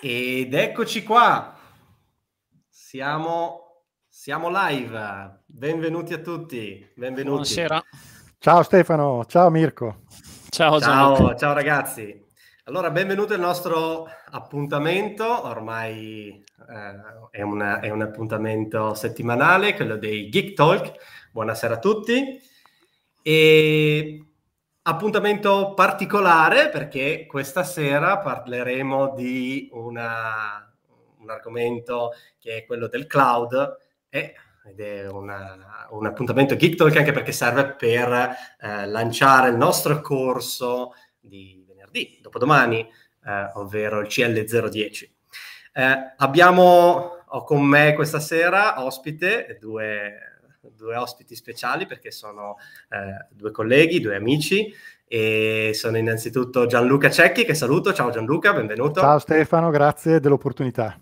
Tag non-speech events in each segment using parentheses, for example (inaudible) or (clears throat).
Ed eccoci qua, siamo, siamo live, benvenuti a tutti, benvenuti. Buonasera. Ciao Stefano, ciao Mirko. Ciao, ciao, ciao ragazzi. Allora, benvenuto al nostro appuntamento, ormai eh, è, una, è, un appuntamento settimanale, quello dei Geek Talk. Buonasera a tutti. E appuntamento particolare perché questa sera parleremo di una, un argomento che è quello del cloud e, ed è una, un appuntamento Geek Talk anche perché serve per eh, lanciare il nostro corso di venerdì, dopodomani, eh, ovvero il CL010. Eh, abbiamo ho con me questa sera ospite due due ospiti speciali perché sono eh, due colleghi, due amici e sono innanzitutto Gianluca Cecchi che saluto. Ciao Gianluca, benvenuto. Ciao Stefano, grazie dell'opportunità.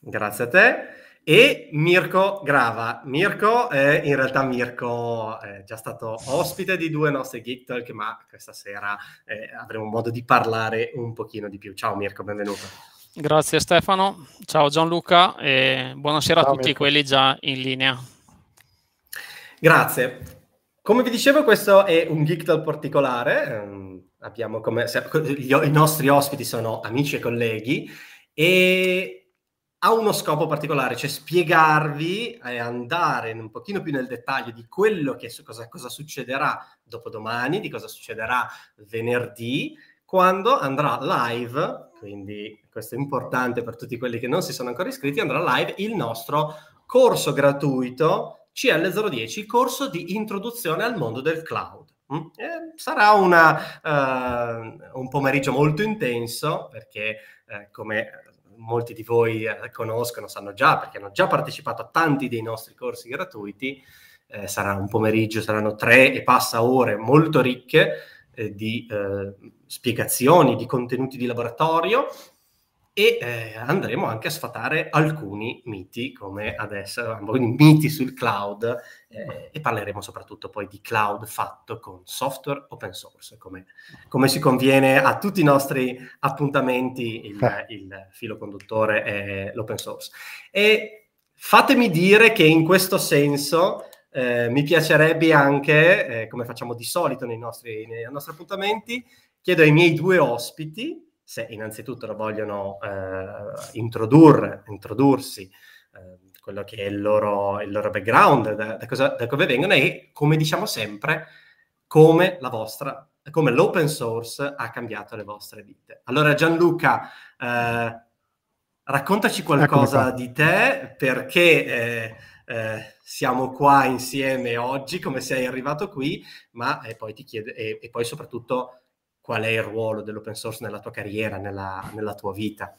Grazie a te. E Mirko Grava. Mirko è in realtà Mirko è già stato ospite di due nostre Geek Talk, ma questa sera eh, avremo modo di parlare un pochino di più. Ciao Mirko, benvenuto. Grazie Stefano, ciao Gianluca e buonasera ciao, a tutti Mirko. quelli già in linea. Grazie. Come vi dicevo, questo è un geek Talk particolare. Um, abbiamo come, I nostri ospiti sono amici e colleghi e ha uno scopo particolare, cioè spiegarvi e andare un pochino più nel dettaglio di quello che cosa, cosa succederà dopodomani, di cosa succederà venerdì, quando andrà live, quindi questo è importante per tutti quelli che non si sono ancora iscritti, andrà live il nostro corso gratuito CL010, corso di introduzione al mondo del cloud. Mm? Eh, sarà una, uh, un pomeriggio molto intenso perché, eh, come molti di voi eh, conoscono, sanno già, perché hanno già partecipato a tanti dei nostri corsi gratuiti, eh, sarà un pomeriggio, saranno tre e passa ore molto ricche eh, di spiegazioni, di contenuti di laboratorio e eh, andremo anche a sfatare alcuni miti come adesso, miti sul cloud eh, e parleremo soprattutto poi di cloud fatto con software open source, come, come si conviene a tutti i nostri appuntamenti, il, eh. il filo conduttore è l'open source. E fatemi dire che in questo senso eh, mi piacerebbe anche, eh, come facciamo di solito nei nostri, nei nostri appuntamenti, chiedo ai miei due ospiti se innanzitutto lo vogliono eh, introdurre, introdursi, eh, quello che è il loro, il loro background, da, da, cosa, da, dove vengono e, come diciamo sempre, come la vostra, come l'open source ha cambiato le vostre vite. Allora Gianluca, eh, raccontaci qualcosa di te, perché eh, eh, siamo qua insieme oggi, come sei arrivato qui, ma e poi ti chiedo, e, e poi soprattutto qual è il ruolo dell'open source nella tua carriera, nella, nella tua vita.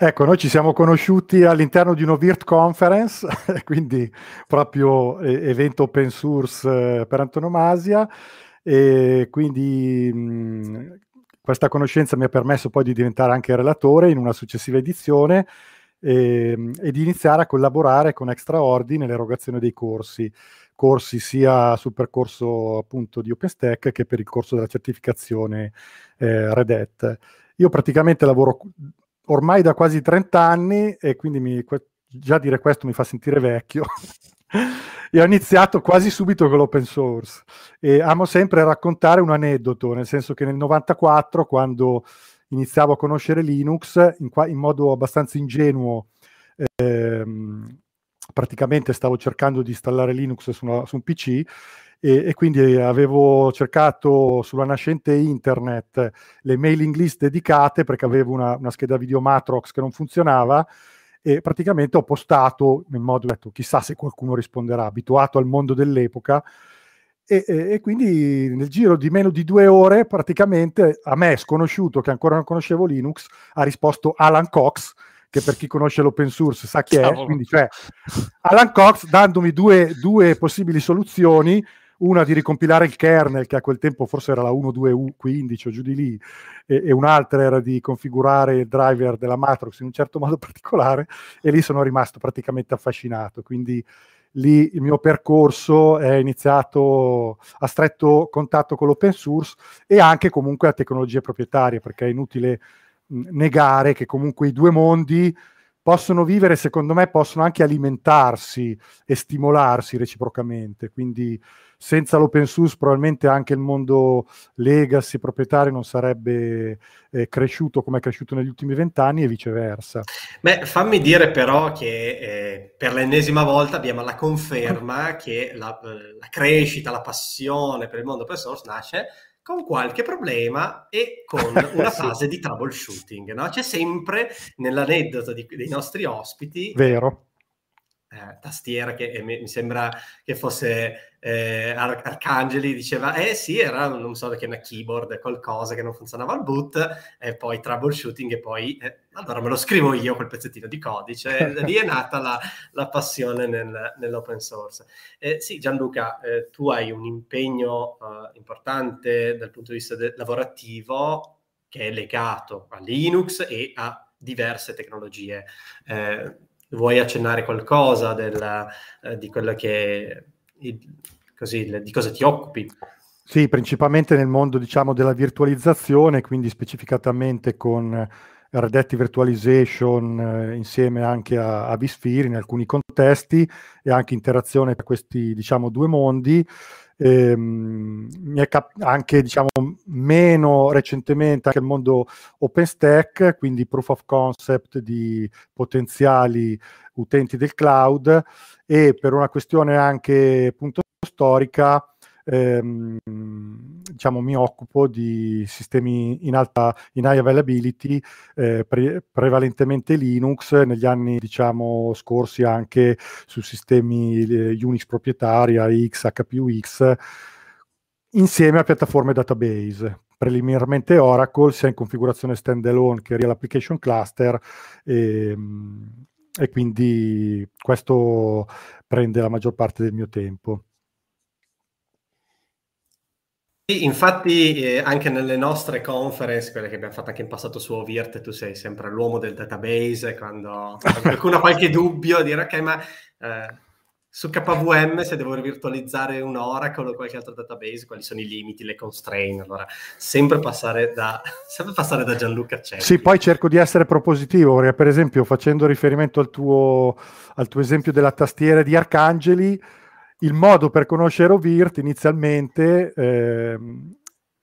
Ecco, noi ci siamo conosciuti all'interno di uno Virt Conference, (laughs) quindi proprio evento open source eh, per antonomasia, e quindi mh, questa conoscenza mi ha permesso poi di diventare anche relatore in una successiva edizione e, e di iniziare a collaborare con Extraordi nell'erogazione dei corsi corsi sia sul percorso appunto di OpenStack che per il corso della certificazione eh, Red Hat. Io praticamente lavoro ormai da quasi 30 anni e quindi mi, già dire questo mi fa sentire vecchio. (laughs) e ho iniziato quasi subito con l'open source e amo sempre raccontare un aneddoto, nel senso che nel 94 quando iniziavo a conoscere Linux in, qua, in modo abbastanza ingenuo ehm, praticamente stavo cercando di installare Linux su, una, su un PC e, e, quindi avevo cercato sulla nascente internet le mailing list dedicate perché avevo una, una scheda video Matrox che non funzionava e praticamente ho postato in modo, detto, chissà se qualcuno risponderà, abituato al mondo dell'epoca, e, e, e, quindi nel giro di meno di due ore, praticamente a me sconosciuto, che ancora non conoscevo Linux, ha risposto Alan Cox, che per chi conosce l'open source sa chi è, quindi cioè Alan Cox dandomi due, due possibili soluzioni, una di ricompilare il kernel, che a quel tempo forse era la 1.2.15 o giù di lì, e, e, un'altra era di configurare il driver della Matrox in un certo modo (laughs) particolare, e lì sono rimasto praticamente affascinato. Quindi lì il mio percorso è iniziato a stretto contatto con l'open source e anche comunque a tecnologie proprietarie, perché è inutile negare che comunque i due mondi possono vivere, secondo me, possono anche alimentarsi e stimolarsi reciprocamente. Quindi senza l'open source probabilmente anche il mondo legacy proprietario non sarebbe eh, cresciuto come è cresciuto negli ultimi vent'anni e viceversa. Beh, fammi dire però che eh, per l'ennesima volta abbiamo la conferma che la, la crescita, la passione per il mondo open source nasce con qualche problema e con (laughs) una fase sì. di troubleshooting. No? C'è sempre nell'aneddoto di, dei nostri ospiti Vero eh, tastiera che eh, mi, mi, sembra che fosse eh, Ar- Arcangeli diceva eh sì era non so che una keyboard qualcosa che non funzionava al boot e poi troubleshooting e poi eh, allora me lo scrivo io quel pezzettino di codice lì è nata la, la passione nel, nell'open source. Eh, sì Gianluca eh, tu hai un impegno importante dal punto di vista de- lavorativo che è legato a Linux e a diverse tecnologie eh, vuoi accennare qualcosa della, eh, di quello che così, di cosa ti occupi? Sì, principalmente nel mondo diciamo della virtualizzazione, quindi specificatamente con Red Hat Virtualization eh, insieme anche a, a vSphere in alcuni contesti e anche interazione tra questi diciamo due mondi. Ehm, mi è cap- anche diciamo meno recentemente anche il mondo OpenStack, quindi proof of concept di potenziali utenti del cloud e per una questione anche appunto storica ehm, diciamo, mi occupo di sistemi in alta in high availability, eh, pre- prevalentemente Linux, negli anni diciamo, scorsi anche su sistemi eh, Unix proprietari, AX, HPUX, insieme a piattaforme database preliminarmente Oracle sia in configurazione standalone che Real Application Cluster e, ehm, e, quindi questo prende la maggior parte del mio tempo. Infatti eh, anche nelle nostre conference, quelle che abbiamo fatto anche in passato su Ovirt, tu sei sempre l'uomo del database, quando, (laughs) qualcuno ha qualche dubbio, dire ok, ma eh, su KVM se devo virtualizzare un Oracle o qualche altro database, quali sono i limiti, le constraint, allora sempre passare da, (laughs) sempre passare da Gianluca Cecchi. Sì, poi cerco di essere propositivo, perché per esempio facendo riferimento al tuo, al tuo esempio della tastiera di Arcangeli, il modo per conoscere Ovirt inizialmente eh,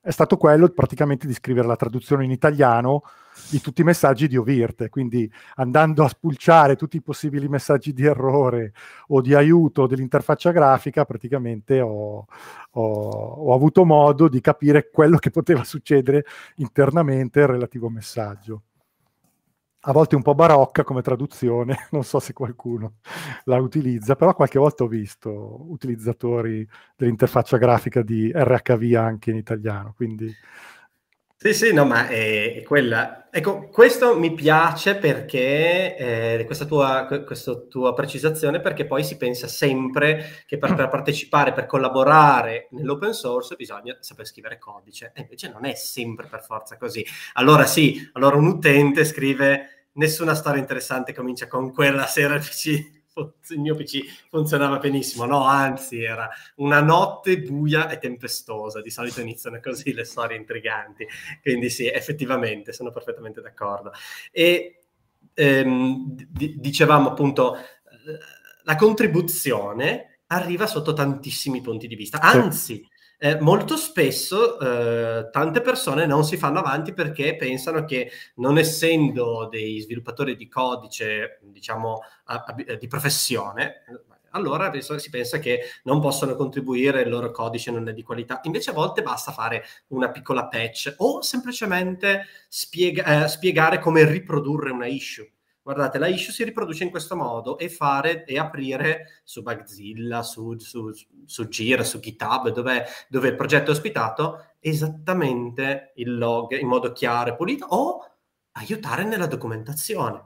è stato quello praticamente di scrivere la traduzione in italiano di tutti i messaggi di Ovirt, quindi andando a spulciare tutti i possibili messaggi di errore o di aiuto dell'interfaccia grafica, praticamente ho, ho, ho avuto modo di capire quello che poteva succedere internamente al relativo messaggio a volte un po' barocca come traduzione, (laughs) non so se qualcuno la utilizza, però qualche volta ho visto utilizzatori dell'interfaccia grafica di RHV anche in italiano, quindi... Sì, sì, no, ma è, quella. Ecco, questo mi piace perché, eh, questa, tua, questa tua precisazione, perché poi si pensa sempre che per, per partecipare, per collaborare nell'open source bisogna saper scrivere codice, e invece non è sempre per forza così. Allora sì, allora un utente scrive nessuna storia interessante comincia con quella sera il PC il mio PC funzionava benissimo, no, anzi era una notte buia e tempestosa, di solito iniziano così le storie intriganti, quindi sì, effettivamente sono perfettamente d'accordo. E ehm, d- dicevamo appunto, la contribuzione arriva sotto tantissimi punti di vista, anzi eh, molto spesso eh, tante persone non si fanno avanti perché pensano che non essendo dei sviluppatori di codice, diciamo, a, a, di professione, allora si pensa che non possono contribuire, il loro codice non è di qualità. Invece a volte basta fare una piccola patch o semplicemente spiega, eh, spiegare come riprodurre una issue guardate, la issue si riproduce in questo modo e fare e aprire su Bugzilla, su, su, su Gira, su GitHub, dove, dove, il progetto è ospitato, esattamente il log in modo chiaro e pulito o aiutare nella documentazione.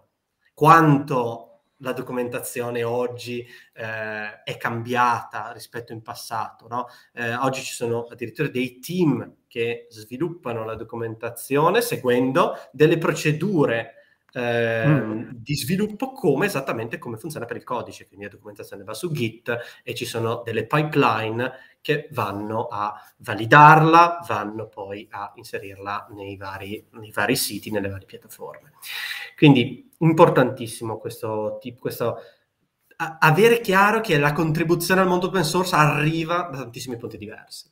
Quanto la documentazione oggi eh, è cambiata rispetto in passato. No? Eh, oggi ci sono addirittura dei team che sviluppano la documentazione seguendo delle procedure eh, mm. di sviluppo come esattamente come funziona per il codice, quindi la documentazione va su Git e ci sono delle pipeline che vanno a validarla, vanno poi a inserirla nei vari, nei vari siti, nelle varie piattaforme. Quindi importantissimo questo, tipo, questo a, avere chiaro che la contribuzione al mondo open source arriva da tantissimi punti diversi.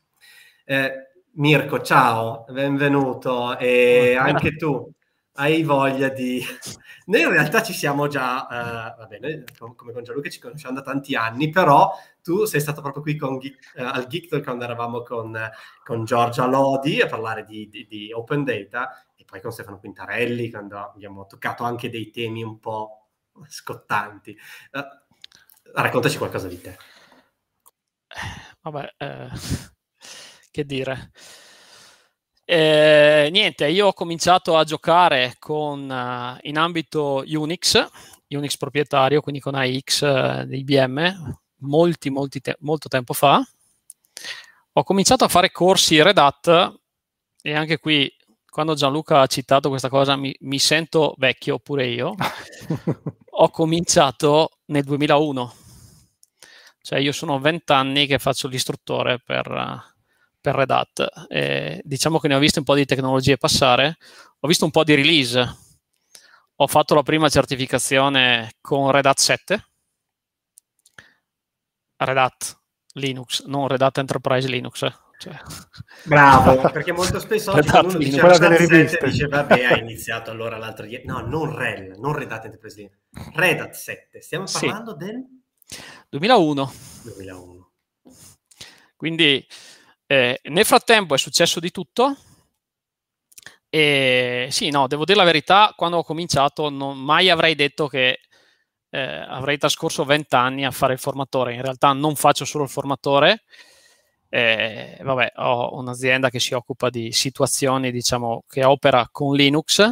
Eh, Mirko, ciao, benvenuto e anche tu hai voglia di... (laughs) Noi in realtà ci siamo già, uh, va bene, come con Gianluca ci conosciamo da tanti anni, però tu sei stato proprio qui con, uh, al Geek quando eravamo con, con Giorgia Lodi a parlare di, di, di, Open Data e poi con Stefano Quintarelli quando abbiamo toccato anche dei temi un po' scottanti. Uh, raccontaci qualcosa di te. Vabbè, eh, (laughs) che dire... Eh, niente, io ho cominciato a giocare con, uh, in ambito Unix, Unix proprietario, quindi con AX uh, di IBM, molti, molti te- molto tempo fa. Ho cominciato a fare corsi Red Hat e anche qui, quando Gianluca ha citato questa cosa, mi, mi sento vecchio pure io. (laughs) ho cominciato nel 2001. Cioè io sono 20 anni che faccio l'istruttore per... Uh, per Red Hat. Eh, diciamo che ne ho visto un po' di tecnologie passare, ho visto un po' di release. Ho fatto la prima certificazione con Red Hat 7, Red Hat Linux, non Red Hat Enterprise Linux. Eh. Cioè. Bravo, (laughs) perché molto spesso oggi quando uno dice Red Hat 7 dice vabbè (laughs) ha iniziato allora l'altro ieri. No, non REL, non Red Hat Enterprise Linux, Red Hat 7. Stiamo parlando sì. del 2001. 2001. Quindi eh, nel frattempo è successo di tutto. E sì, no, devo dire la verità, quando ho cominciato non mai avrei detto che eh, avrei trascorso 20 anni a fare il formatore. In realtà non faccio solo il formatore. Eh, vabbè, ho un'azienda che si occupa di situazioni, diciamo, che opera con Linux,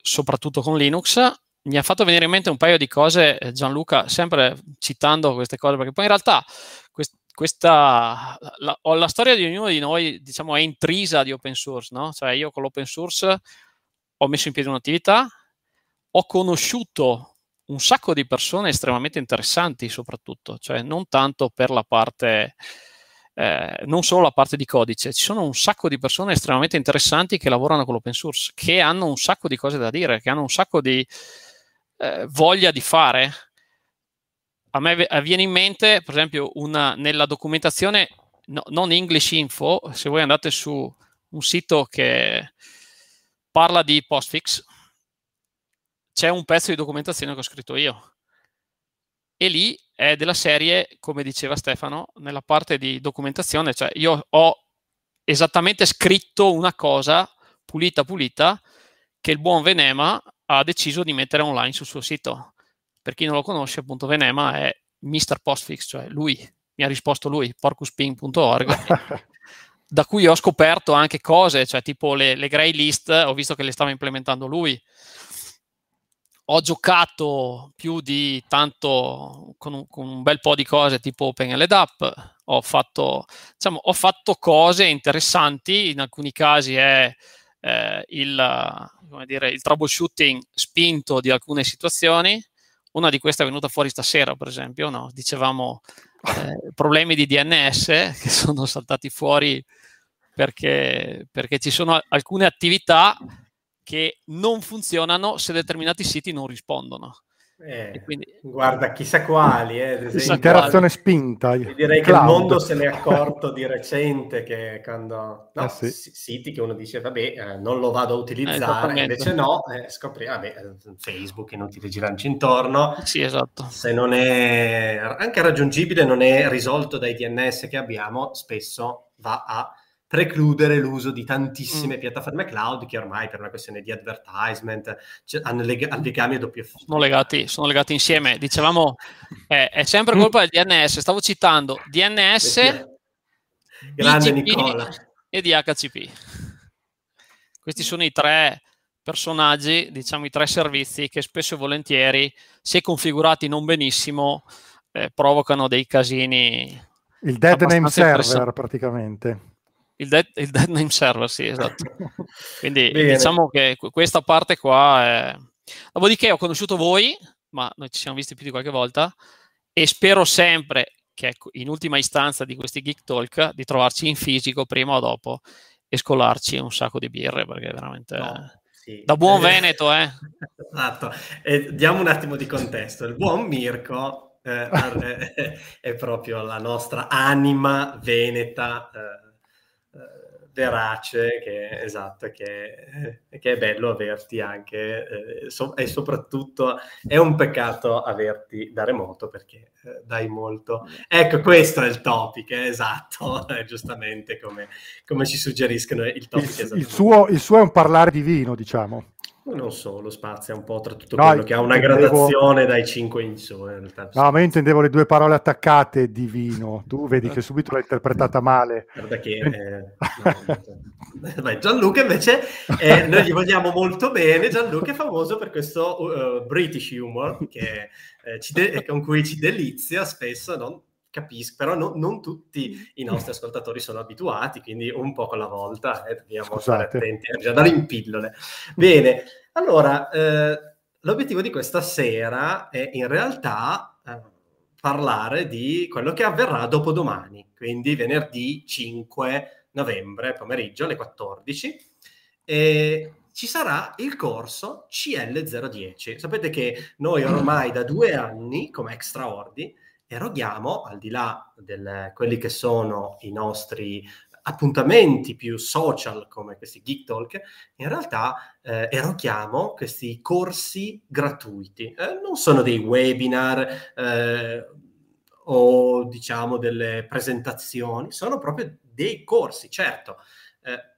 soprattutto con Linux. Mi ha fatto venire in mente un paio di cose, eh, Gianluca, sempre citando queste cose, perché poi in realtà quest- questa, la, la, storia di ognuno di noi, diciamo, è intrisa di open source, no? Cioè io con l'open source ho messo in piedi un'attività, ho conosciuto un sacco di persone estremamente interessanti soprattutto, cioè non tanto per la parte, eh, non solo la parte di codice, ci sono un sacco di persone estremamente interessanti che lavorano con l'open source, che hanno un sacco di cose da dire, che hanno un sacco di eh, voglia di fare, a me viene in mente, per esempio, una, nella documentazione, no, non English Info, se voi andate su un sito che parla di postfix, c'è un pezzo di documentazione che ho scritto io. E lì è della serie, come diceva Stefano, nella parte di documentazione, cioè io ho esattamente scritto una cosa pulita pulita che il buon Venema ha deciso di mettere online sul suo sito per chi non lo conosce, appunto Venema è Mr. Postfix, cioè lui, mi ha risposto lui, porcuspin.org, (laughs) da cui ho scoperto anche cose, cioè tipo le, le grey list, ho visto che le stava implementando lui. Ho giocato più di tanto con un, con un bel po' di cose tipo OpenLDAP, ho fatto, diciamo, ho fatto cose interessanti, in alcuni casi è eh, il, dire, il troubleshooting spinto di alcune situazioni, una di queste è venuta fuori stasera, per esempio, no? dicevamo eh, problemi di DNS (laughs) che sono saltati fuori perché, perché ci sono alcune attività che non funzionano se determinati siti non rispondono. Eh, quindi... Guarda, chissà quali. Eh, Interazione spinta. Direi cloud. che il mondo se n'è accorto di recente che quando... No, eh sì. siti che uno dice, vabbè, eh, non lo vado a utilizzare, invece no, eh, scopri, vabbè, eh, Facebook inutile girarci intorno. Sì, esatto. Se non è anche raggiungibile, non è risolto dai DNS che abbiamo, spesso va a precludere l'uso di tantissime mm. piattaforme cloud che ormai per una questione di advertisement cioè, hanno leg- legami a doppio filo. Sono legati, sono legati insieme. Dicevamo, eh, è sempre colpa del DNS. Stavo citando DNS, Grande Nicola. e DHCP. Questi sono i tre personaggi, diciamo i tre servizi che spesso e volentieri, se configurati non benissimo, eh, provocano dei casini. Il dead name server praticamente il, dead, il dead name server, sì, esatto. (laughs) Quindi diciamo che questa parte qua è... Dopodiché ho conosciuto voi, ma noi ci siamo visti più di qualche volta, e spero sempre che ecco, in ultima istanza di questi Geek Talk di trovarci in fisico prima o dopo e scolarci un sacco di birre, perché veramente... No. Sì. Da buon (laughs) Veneto, eh. esatto. E diamo un attimo di contesto. Il buon Mirko eh, (laughs) è proprio la nostra anima veneta eh, verace, che, esatto, che, che, è bello averti anche eh, so, e soprattutto è un peccato averti da remoto perché eh, dai molto. Ecco, questo è il topic, eh, esatto, (laughs) giustamente come, come, ci suggeriscono il topic. Il, il, suo, il suo è un parlare di vino, diciamo. Non solo, spazia un po' tra tutto no, quello che ha una gradazione dai 5 in su. In realtà. No, ma io intendevo le due parole attaccate divino. Tu vedi che subito l'hai interpretata male. Guarda che... Eh, no, Gianluca invece, eh, noi gli vogliamo molto bene. Gianluca è famoso per questo uh, British humor che, eh, de- con cui ci delizia spesso, non? Capisco, però no, non tutti i nostri ascoltatori sono abituati, quindi un po' con la volta eh, dobbiamo stare attenti, eh, bisogna dare in pillole. Bene, allora, eh, l'obiettivo di questa sera è in realtà eh, parlare di quello che avverrà dopodomani, quindi venerdì 5 novembre pomeriggio alle 14. E ci sarà il corso CL010. Sapete che noi ormai da due anni, come extraordi, eroghiamo, al di là di quelli che sono i nostri appuntamenti più social come questi Geek Talk, in realtà eh, eroghiamo questi corsi gratuiti. Eh, non sono dei webinar eh, o diciamo delle presentazioni, sono proprio dei corsi, certo. Eh,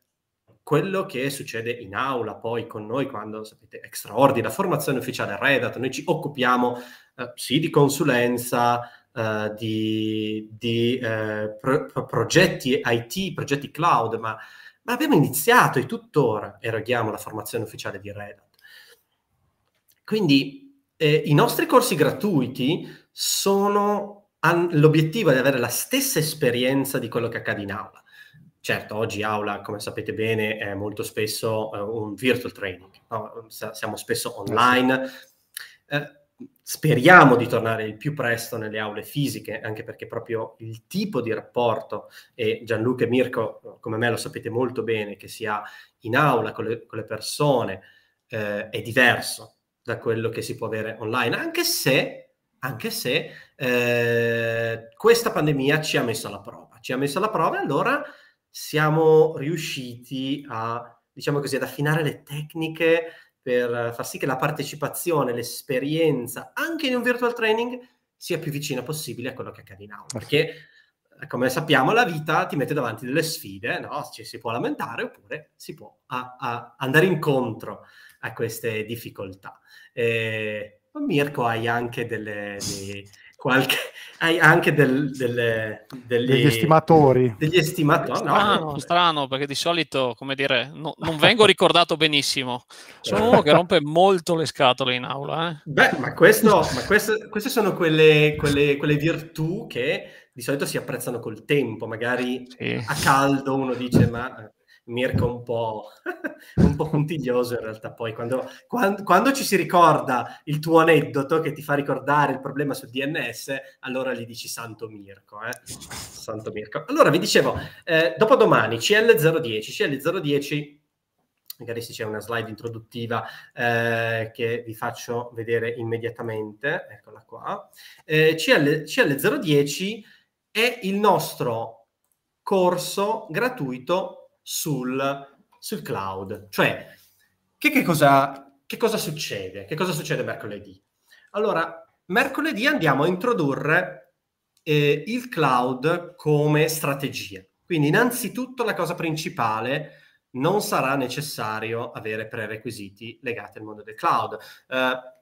quello che succede in aula poi con noi quando sapete extraordinaria la formazione ufficiale Red Hat, noi ci occupiamo eh, sì di consulenza, uh, di, di uh, pro- progetti IT, progetti cloud, ma, ma, abbiamo iniziato e tuttora eroghiamo la formazione ufficiale di Red Hat. Quindi eh, i nostri corsi gratuiti sono han, l'obiettivo di avere la stessa esperienza di quello che accade in aula. Certo, oggi aula, come sapete bene, è molto spesso uh, un virtual training, no? siamo spesso online. Eh, Speriamo di tornare il più presto nelle aule fisiche, anche perché proprio il tipo di rapporto, e Gianluca e Mirko, come me lo sapete molto bene, che si ha in aula con le, con le persone, eh, è diverso da quello che si può avere online, anche se, anche se eh, questa pandemia ci ha messo alla prova. Ci ha messo alla prova e allora siamo riusciti a, diciamo così, ad affinare le tecniche per far sì che la partecipazione, l'esperienza, anche in un virtual training, sia più vicina possibile a quello che accade in aula. Perché, eh, come sappiamo, la vita ti mette davanti delle sfide, no? Ci si può lamentare oppure si può a, a andare incontro a queste difficoltà. Eh, Mirko, hai anche delle, dei, qualche, hai anche del, delle, degli, degli estimatori. Degli estimatori. Strano, no? strano, perché di solito, come dire, no, non vengo ricordato benissimo. Sono uno che (laughs) rompe molto le scatole in aula. Eh. Beh, ma, questo, ma queste, queste, sono quelle, quelle, quelle virtù che di solito si apprezzano col tempo. Magari sì. a caldo uno dice, ma Mirko un po', (laughs) un po' puntiglioso in realtà poi quando, quando, quando, ci si ricorda il tuo aneddoto che ti fa ricordare il problema sul DNS allora gli dici santo Mirko eh? santo Mirko allora vi dicevo eh, dopodomani CL010 CL010 magari se c'è una slide introduttiva eh, che vi faccio vedere immediatamente eccola qua eh, CL, CL010 è il nostro corso gratuito sul, sul cloud. Cioè, che, che, cosa, che cosa succede? Che cosa succede mercoledì? Allora, mercoledì andiamo a introdurre eh, il cloud come strategia. Quindi, innanzitutto, la cosa principale non sarà necessario avere prerequisiti legati al mondo del cloud. Uh,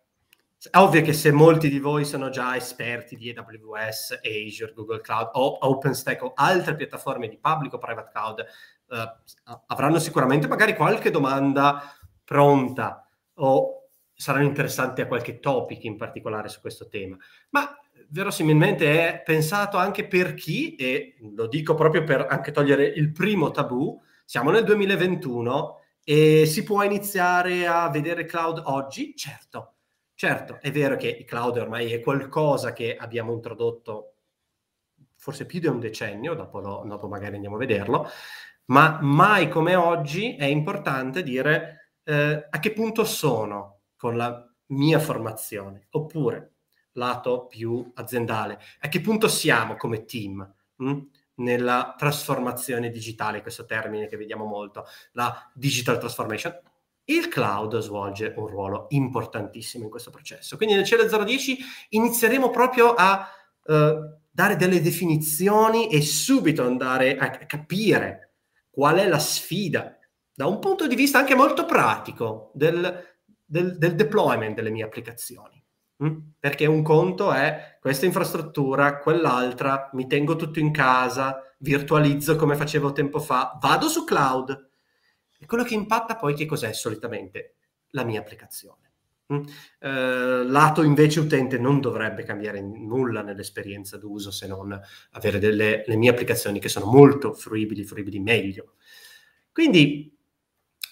è ovvio che se molti di voi sono già esperti di AWS, Azure, Google Cloud o OpenStack o altre piattaforme di public o private cloud, eh, avranno sicuramente magari qualche domanda pronta o saranno interessanti a qualche topic in particolare su questo tema, ma verosimilmente è pensato anche per chi, e lo dico proprio per anche togliere il primo tabù, siamo nel 2021 e si può iniziare a vedere cloud oggi? Certo, certo, è vero che il cloud ormai è qualcosa che abbiamo introdotto forse più di un decennio, dopo, lo, dopo magari andiamo a vederlo, ma mai come oggi è importante dire eh, a che punto sono con la mia formazione, oppure lato più aziendale, a che punto siamo come team mh, hm, nella trasformazione digitale, questo termine che vediamo molto, la digital transformation. Il cloud svolge un ruolo importantissimo in questo processo. Quindi nel CL 010 inizieremo proprio a eh, dare delle definizioni e subito andare a capire qual è la sfida da un punto di vista anche molto pratico del, del, del deployment delle mie applicazioni. Mm? Perché un conto è questa infrastruttura, quell'altra, mi tengo tutto in casa, virtualizzo come facevo tempo fa, vado su cloud. E quello che impatta poi che cos'è solitamente? La mia applicazione. Mm? Eh, lato invece utente non dovrebbe cambiare nulla nell'esperienza d'uso se non avere delle le mie applicazioni che sono molto fruibili, fruibili meglio. Quindi,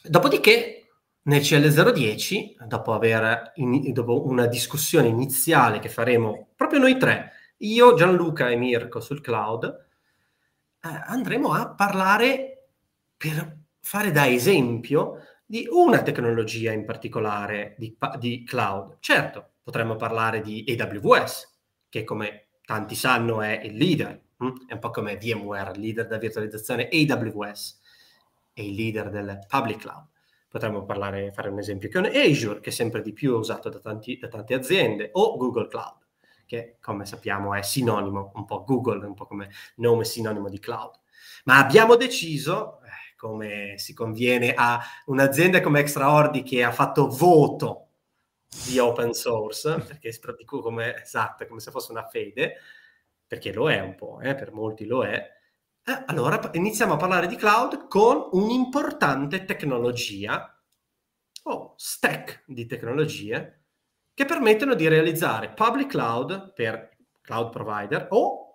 dopodiché, nel CL010, dopo, aver in, dopo una discussione iniziale che faremo proprio noi tre, io, Gianluca e Mirko sul cloud, eh, andremo a parlare per fare da esempio di una tecnologia in particolare di, di cloud. Certo, potremmo parlare di AWS, che come tanti sanno è il leader, hm? è un po' come VMware, leader della virtualizzazione, AWS è il leader del public cloud. Potremmo parlare, fare un esempio con Azure, che è sempre di più usato da, tanti, da tante aziende, o Google Cloud, che come sappiamo è sinonimo, un po' Google, un po' come nome sinonimo di cloud. Ma abbiamo deciso, come si conviene a un'azienda come Extraordi che ha fatto voto di open source, perché è come, esatto, come se fosse una fede, perché lo è un po', eh, per molti lo è, eh, allora iniziamo a parlare di cloud con un'importante tecnologia o stack di tecnologie che permettono di realizzare public cloud per cloud provider o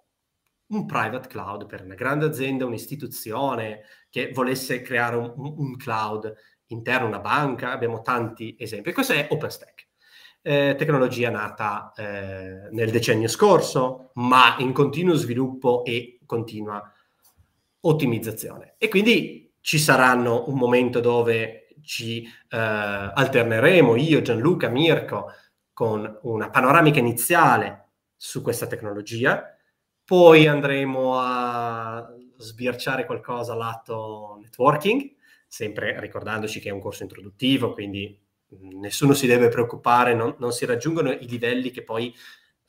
un private cloud per una grande azienda, un'istituzione che volesse creare un, un cloud interno, una banca, abbiamo tanti esempi. Questo è OpenStack, eh, tecnologia nata eh, nel decennio scorso, ma in continuo sviluppo e continua ottimizzazione. E quindi ci saranno un momento dove ci eh, alterneremo, io, Gianluca, Mirko, con una panoramica iniziale su questa tecnologia, poi andremo a sbirciare qualcosa lato networking, sempre ricordandoci che è un corso introduttivo, quindi nessuno si deve preoccupare, non, non si raggiungono i livelli che poi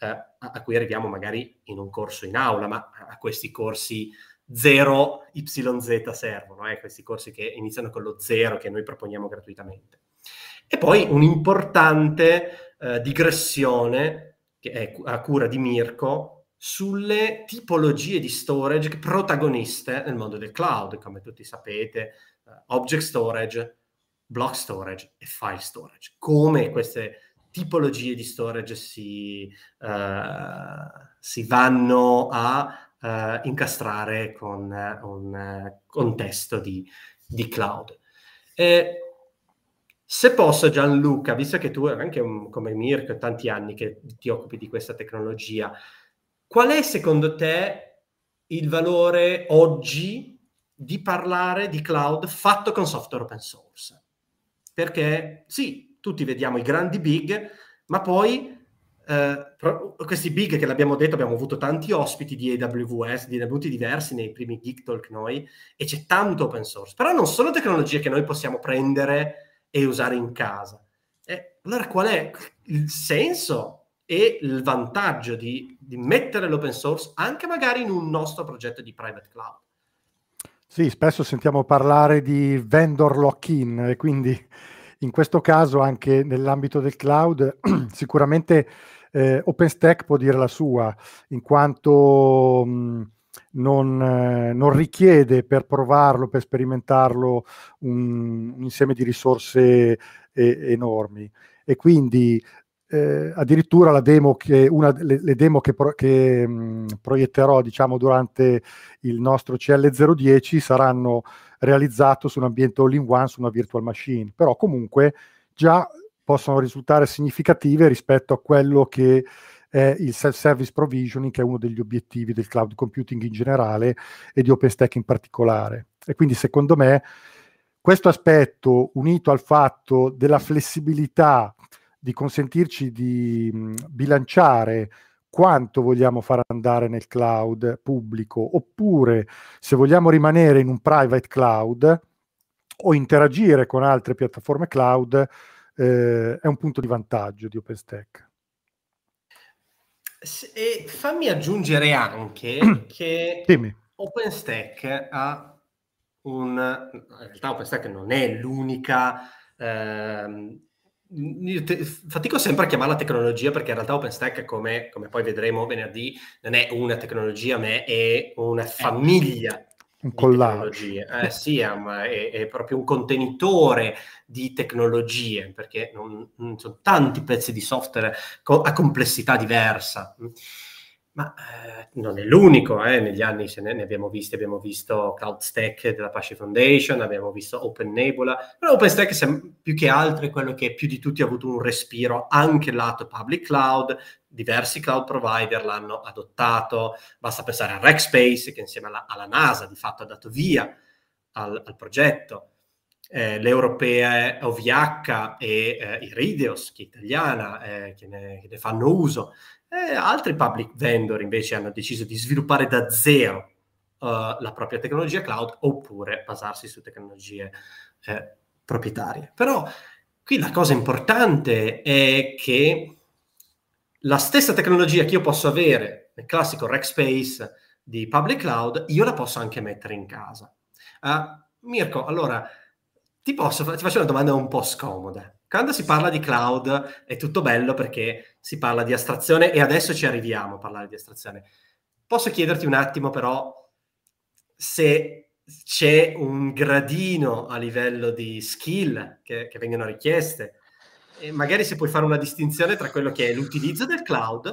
eh, a cui arriviamo magari in un corso in aula, ma a questi corsi 0 YZ servono, eh, questi corsi che iniziano con lo 0 che noi proponiamo gratuitamente. E poi un'importante eh, digressione che è a cura di Mirko sulle tipologie di storage protagoniste nel mondo del cloud, come tutti sapete, uh, object storage, block storage e file storage. Come queste tipologie di storage si, uh, si vanno a uh, incastrare con un contesto di, di cloud. E se posso, Gianluca, visto che tu anche un, come Mirko, tanti anni che ti occupi di questa tecnologia, Qual è secondo te il valore oggi di parlare di cloud fatto con software open source? Perché sì, tutti vediamo i grandi big, ma poi eh, questi big che l'abbiamo detto, abbiamo avuto tanti ospiti di AWS, di avuti diversi nei primi Geek Talk noi, e c'è tanto open source, però non sono tecnologie che noi possiamo prendere e usare in casa. Eh, allora qual è il senso e il vantaggio di, di, mettere l'open source anche magari in un nostro progetto di private cloud. Sì, spesso sentiamo parlare di vendor lock-in e quindi (laughs) in questo caso anche nell'ambito del cloud (clears throat) sicuramente eh, OpenStack può dire la sua, in quanto mh, non, eh, non, richiede per provarlo, per sperimentarlo un, un insieme di risorse eh, enormi. E quindi eh, addirittura la demo che, una, le, le demo che, pro, che mh, proietterò diciamo, durante il nostro CL010 saranno realizzate su un ambiente all-in-one, su una virtual machine, però comunque già possono risultare significative rispetto a quello che è il self-service provisioning, che è uno degli obiettivi del cloud computing in generale e di OpenStack in particolare. E quindi secondo me questo aspetto unito al fatto della flessibilità di consentirci di mh, bilanciare quanto vogliamo far andare nel cloud pubblico, oppure se vogliamo rimanere in un private cloud o interagire con altre piattaforme cloud, eh, è un punto di vantaggio di OpenStack. E fammi aggiungere anche (clears throat) che Dimmi. OpenStack ha un... In realtà OpenStack non è l'unica... Ehm, fatico sempre a chiamarla tecnologia perché in realtà OpenStack, come, come poi vedremo venerdì, non è una tecnologia, ma è una eh. famiglia un collage. Eh, sì, è, è, è, proprio un contenitore di tecnologie, perché non, non sono tanti pezzi di software co- a complessità diversa. Ma eh, non è l'unico, eh. negli anni se ne, ne, abbiamo visti, abbiamo visto CloudStack della Apache Foundation, abbiamo visto Open Nebula, però OpenStack più che altro è quello che più di tutti ha avuto un respiro anche lato public cloud, diversi cloud provider l'hanno adottato, basta pensare a Rackspace che insieme alla, alla NASA di fatto ha dato via al, al progetto, eh, l'europea OVH e eh, Iridios, che è italiana, eh, che, ne, che, ne, fanno uso. Altri public vendor invece hanno deciso di sviluppare da zero uh, la propria tecnologia cloud oppure basarsi su tecnologie eh, proprietarie. Però qui la cosa importante è che la stessa tecnologia che io posso avere nel classico Rackspace di public cloud, io la posso anche mettere in casa. Uh, Mirko, allora ti, posso, ti faccio una domanda un po' scomoda. Quando si parla di cloud è tutto bello perché si parla di astrazione e adesso ci arriviamo a parlare di astrazione. Posso chiederti un attimo però se c'è un gradino a livello di skill che, che vengono richieste e magari se puoi fare una distinzione tra quello che è l'utilizzo del cloud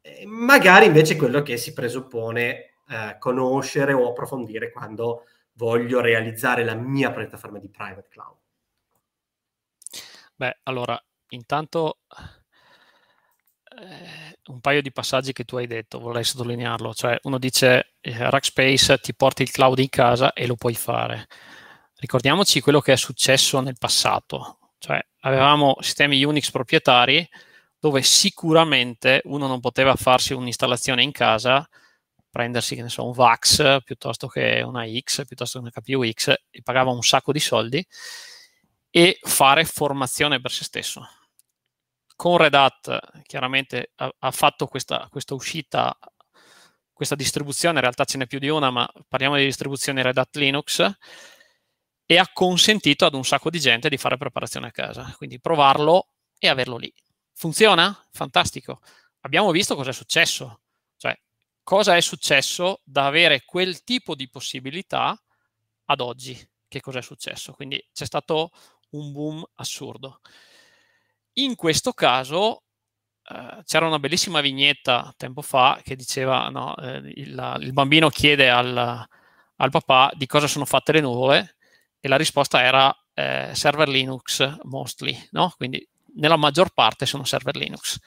e magari invece quello che si presuppone eh, conoscere o approfondire quando voglio realizzare la mia piattaforma di private cloud. Beh, allora, intanto eh, un paio di passaggi che tu hai detto, vorrei sottolinearlo. Cioè, uno dice eh, Rackspace ti porti il cloud in casa e lo puoi fare. Ricordiamoci quello che è successo nel passato. Cioè, avevamo sistemi Unix proprietari dove sicuramente uno non poteva farsi un'installazione in casa, prendersi, che ne so, un VAX piuttosto che una X, piuttosto che una CPU X, e pagava un sacco di soldi e fare formazione per se stesso. Con Red Hat chiaramente ha, ha fatto questa, questa, uscita, questa distribuzione, in realtà ce n'è più di una, ma parliamo di distribuzione Red Hat Linux, e ha consentito ad un sacco di gente di fare preparazione a casa, quindi provarlo e averlo lì. Funziona? Fantastico. Abbiamo visto cosa è successo, cioè cosa è successo da avere quel tipo di possibilità ad oggi. Che cosa è successo? Quindi c'è stato un boom assurdo. In questo caso eh, c'era una bellissima vignetta tempo fa che diceva no, eh, il, il, bambino chiede al, al, papà di cosa sono fatte le nuvole e la risposta era eh, server Linux mostly, no? quindi nella maggior parte sono server Linux.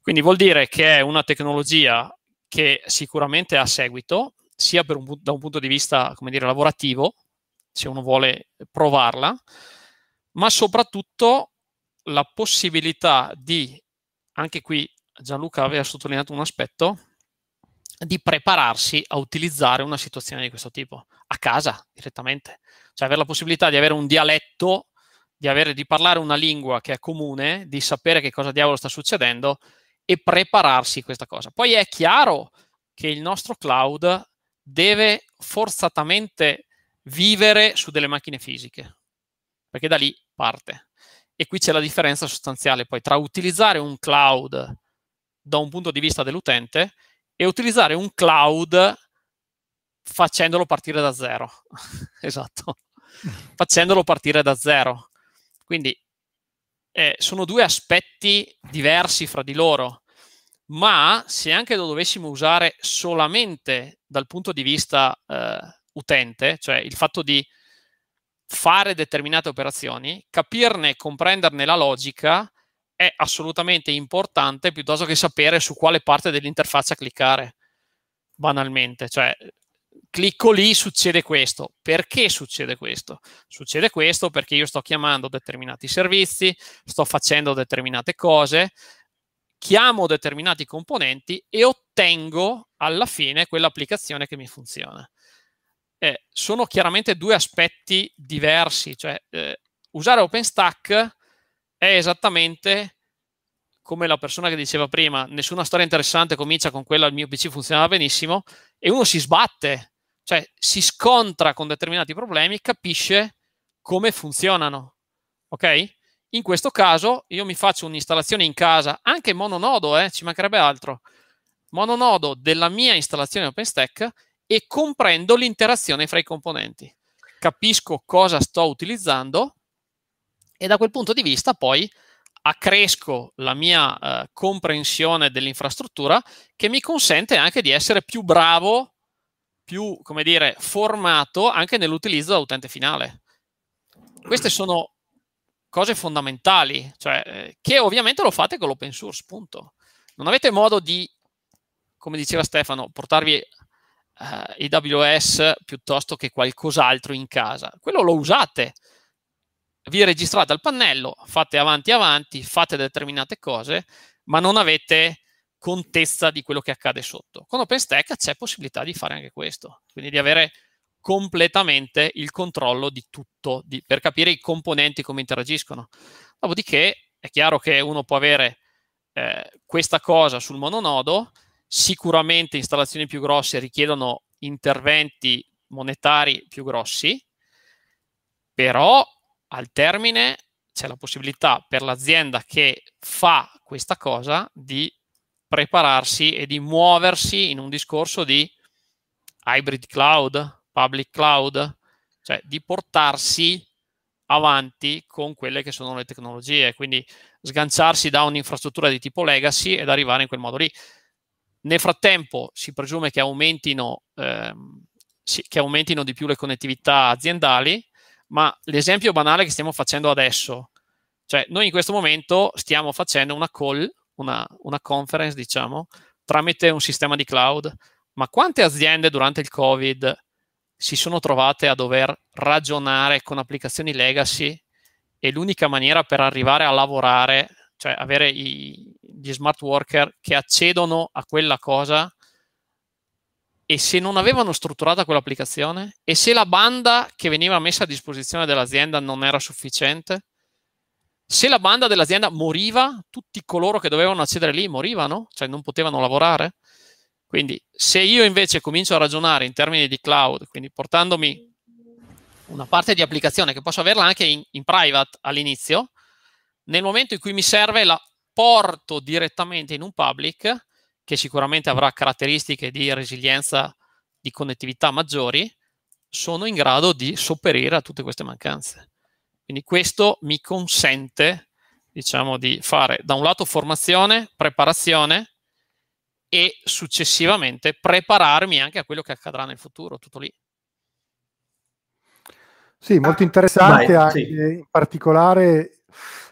Quindi vuol dire che è una tecnologia che sicuramente ha seguito, sia un, da un punto di vista, dire, lavorativo, se uno vuole provarla, ma soprattutto la possibilità di, anche qui Gianluca aveva sottolineato un aspetto, di prepararsi a utilizzare una situazione di questo tipo, a casa direttamente. Cioè avere la possibilità di avere un dialetto, di, avere, di parlare una lingua che è comune, di sapere che cosa diavolo sta succedendo e prepararsi a questa cosa. Poi è chiaro che il nostro cloud deve forzatamente vivere su delle macchine fisiche, perché da lì parte. E qui c'è la differenza sostanziale poi tra utilizzare un cloud da un punto di vista dell'utente e utilizzare un cloud facendolo partire da zero. (laughs) esatto, (laughs) facendolo partire da zero. Quindi eh, sono due aspetti diversi fra di loro, ma se anche lo dovessimo usare solamente dal punto di vista eh, utente, cioè il fatto di fare determinate operazioni, capirne e comprenderne la logica è assolutamente importante piuttosto che sapere su quale parte dell'interfaccia cliccare, banalmente. Cioè, clicco lì, succede questo. Perché succede questo? Succede questo perché io sto chiamando determinati servizi, sto facendo determinate cose, chiamo determinati componenti e ottengo alla fine quell'applicazione che mi funziona eh, sono chiaramente due aspetti diversi, cioè eh, usare OpenStack è esattamente come la persona che diceva prima, nessuna storia interessante comincia con quella il mio PC funzionava benissimo e uno si sbatte, cioè si scontra con determinati problemi, capisce come funzionano. Ok? In questo caso io mi faccio un'installazione in casa, anche mononodo, eh, ci mancherebbe altro, mononodo della mia installazione OpenStack e comprendo l'interazione fra i componenti. Capisco cosa sto utilizzando e da quel punto di vista poi accresco la mia uh, comprensione dell'infrastruttura che mi consente anche di essere più bravo, più, come dire, formato anche nell'utilizzo da utente finale. Queste (clears throat) sono cose fondamentali, cioè, eh, che ovviamente lo fate con l'open source, punto. Non avete modo di, come diceva Stefano, portarvi eh, AWS piuttosto che qualcos'altro in casa. Quello lo usate, vi registrate al pannello, fate avanti avanti, fate determinate cose, ma non avete contezza di quello che accade sotto. Con OpenStack c'è possibilità di fare anche questo, quindi di avere completamente il controllo di tutto, di, per capire i componenti come interagiscono. Dopodiché è chiaro che uno può avere eh, questa cosa sul mononodo, Sicuramente installazioni più grosse richiedono interventi monetari più grossi, però al termine c'è la possibilità per l'azienda che fa questa cosa di prepararsi e di muoversi in un discorso di hybrid cloud, public cloud, cioè di portarsi avanti con quelle che sono le tecnologie, quindi sganciarsi da un'infrastruttura di tipo legacy ed arrivare in quel modo lì. Nel frattempo si presume che aumentino, ehm, sì, che aumentino di più le connettività aziendali, ma l'esempio banale che stiamo facendo adesso, cioè noi in questo momento stiamo facendo una call, una, una conference, diciamo, tramite un sistema di cloud, ma quante aziende durante il Covid si sono trovate a dover ragionare con applicazioni legacy e l'unica maniera per arrivare a lavorare cioè avere i, gli smart worker che accedono a quella cosa e se non avevano strutturato quell'applicazione e se la banda che veniva messa a disposizione dell'azienda non era sufficiente, se la banda dell'azienda moriva, tutti coloro che dovevano accedere lì morivano, cioè non potevano lavorare. Quindi se io invece comincio a ragionare in termini di cloud, quindi portandomi una parte di applicazione che posso averla anche in, in private all'inizio, nel momento in cui mi serve la porto direttamente in un public che sicuramente avrà caratteristiche di resilienza di connettività maggiori, sono in grado di sopperire a tutte queste mancanze. Quindi questo mi consente, diciamo, di fare da un lato formazione, preparazione e successivamente prepararmi anche a quello che accadrà nel futuro, tutto lì. Sì, molto interessante Vai, anche sì. in particolare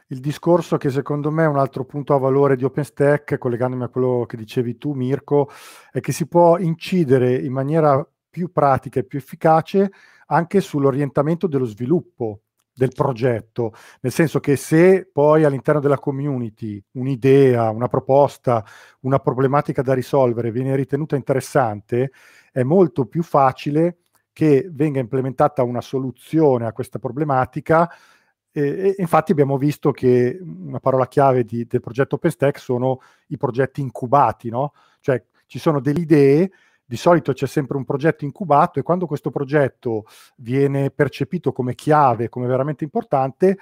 il discorso che secondo me è un altro punto a valore di OpenStack, collegandomi a quello che dicevi tu Mirko, è che si può incidere in maniera più pratica e più efficace anche sull'orientamento dello sviluppo del progetto, nel senso che se poi all'interno della community un'idea, una proposta, una problematica da risolvere viene ritenuta interessante, è molto più facile che venga implementata una soluzione a questa problematica e, infatti abbiamo visto che una parola chiave di, del progetto OpenStack sono i progetti incubati, no? Cioè ci sono delle idee, di solito c'è sempre un progetto incubato e quando questo progetto viene percepito come chiave, come veramente importante,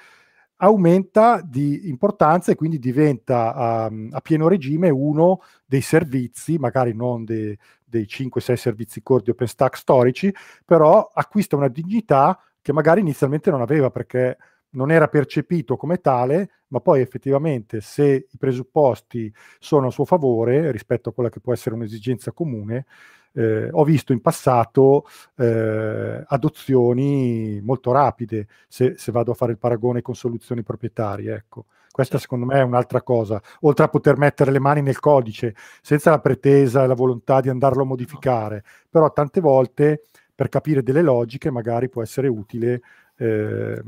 aumenta di importanza e quindi diventa um, a pieno regime uno dei servizi, magari non de, dei 5-6 servizi core di OpenStack storici, però acquista una dignità che magari inizialmente non aveva perché non era percepito come tale, ma poi effettivamente se i presupposti sono a suo favore rispetto a quella che può essere un'esigenza comune, eh, ho visto in passato eh, adozioni molto rapide, se, se, vado a fare il paragone con soluzioni proprietarie. Ecco. Questa secondo me è un'altra cosa, oltre a poter mettere le mani nel codice senza la pretesa e la volontà di andarlo a modificare, però tante volte per capire delle logiche magari può essere utile. Eh,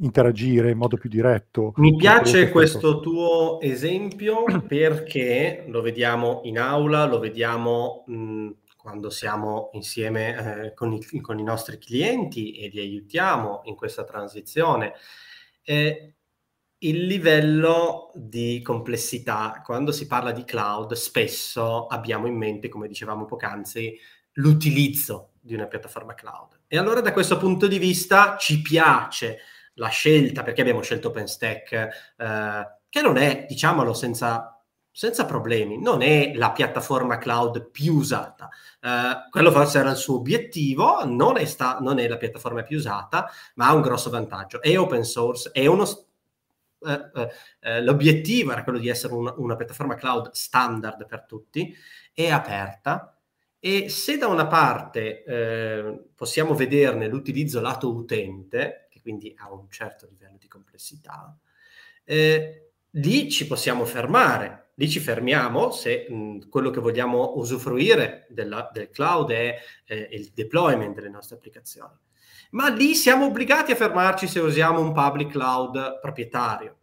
interagire in modo più diretto. Mi piace questo tuo esempio (clears throat) perché lo vediamo in aula, lo vediamo mh, quando siamo insieme eh, con, i, con, i, nostri clienti e li aiutiamo in questa transizione. Eh, il livello di complessità, quando si parla di cloud, spesso abbiamo in mente, come dicevamo poc'anzi, l'utilizzo di una piattaforma cloud. E allora da questo punto di vista ci piace la scelta, perché abbiamo scelto OpenStack, eh, che non è, diciamolo senza, senza, problemi, non è la piattaforma cloud più usata. Eh, quello forse era il suo obiettivo, non è, sta, non è, la piattaforma più usata, ma ha un grosso vantaggio. È open source, è uno... Eh, eh, eh l'obiettivo era quello di essere una, una piattaforma cloud standard per tutti, è aperta, e se da una parte eh, possiamo vederne l'utilizzo lato utente, quindi ha un certo livello di complessità, eh, lì ci possiamo fermare, lì ci fermiamo se mh, quello che vogliamo usufruire della, del cloud è eh, il deployment delle nostre applicazioni. Ma lì siamo obbligati a fermarci se usiamo un public cloud proprietario,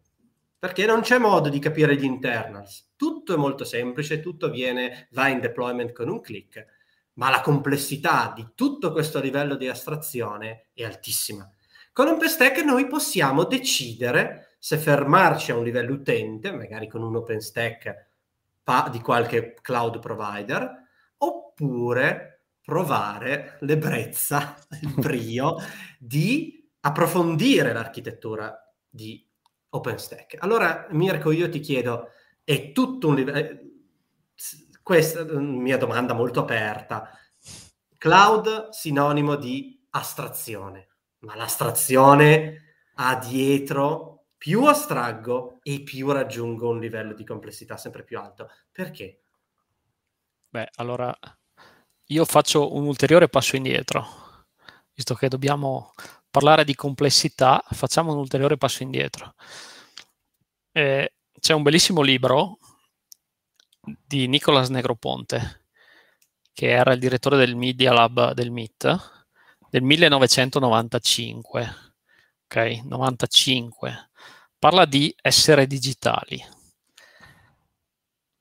perché non c'è modo di capire gli internals. Tutto è molto semplice, tutto viene, va in deployment con un click, ma la complessità di tutto questo livello di astrazione è altissima. Con OpenStack noi possiamo decidere se fermarci a un livello utente, magari con un OpenStack pa- di qualche cloud provider, oppure provare l'ebbrezza, (laughs) il brio di approfondire l'architettura di OpenStack. Allora, Mirko, io ti chiedo, è tutto un livello... Eh, questa è una mia domanda molto aperta. Cloud sinonimo di astrazione ma l'astrazione ha dietro più astraggo e più raggiungo un livello di complessità sempre più alto. Perché? Beh, allora io faccio un ulteriore passo indietro, visto che dobbiamo parlare di complessità, facciamo un ulteriore passo indietro. Eh, c'è un bellissimo libro di Nicolas Negroponte, che era il direttore del Media Lab del MIT, del 1995, ok? 95. Parla di essere digitali.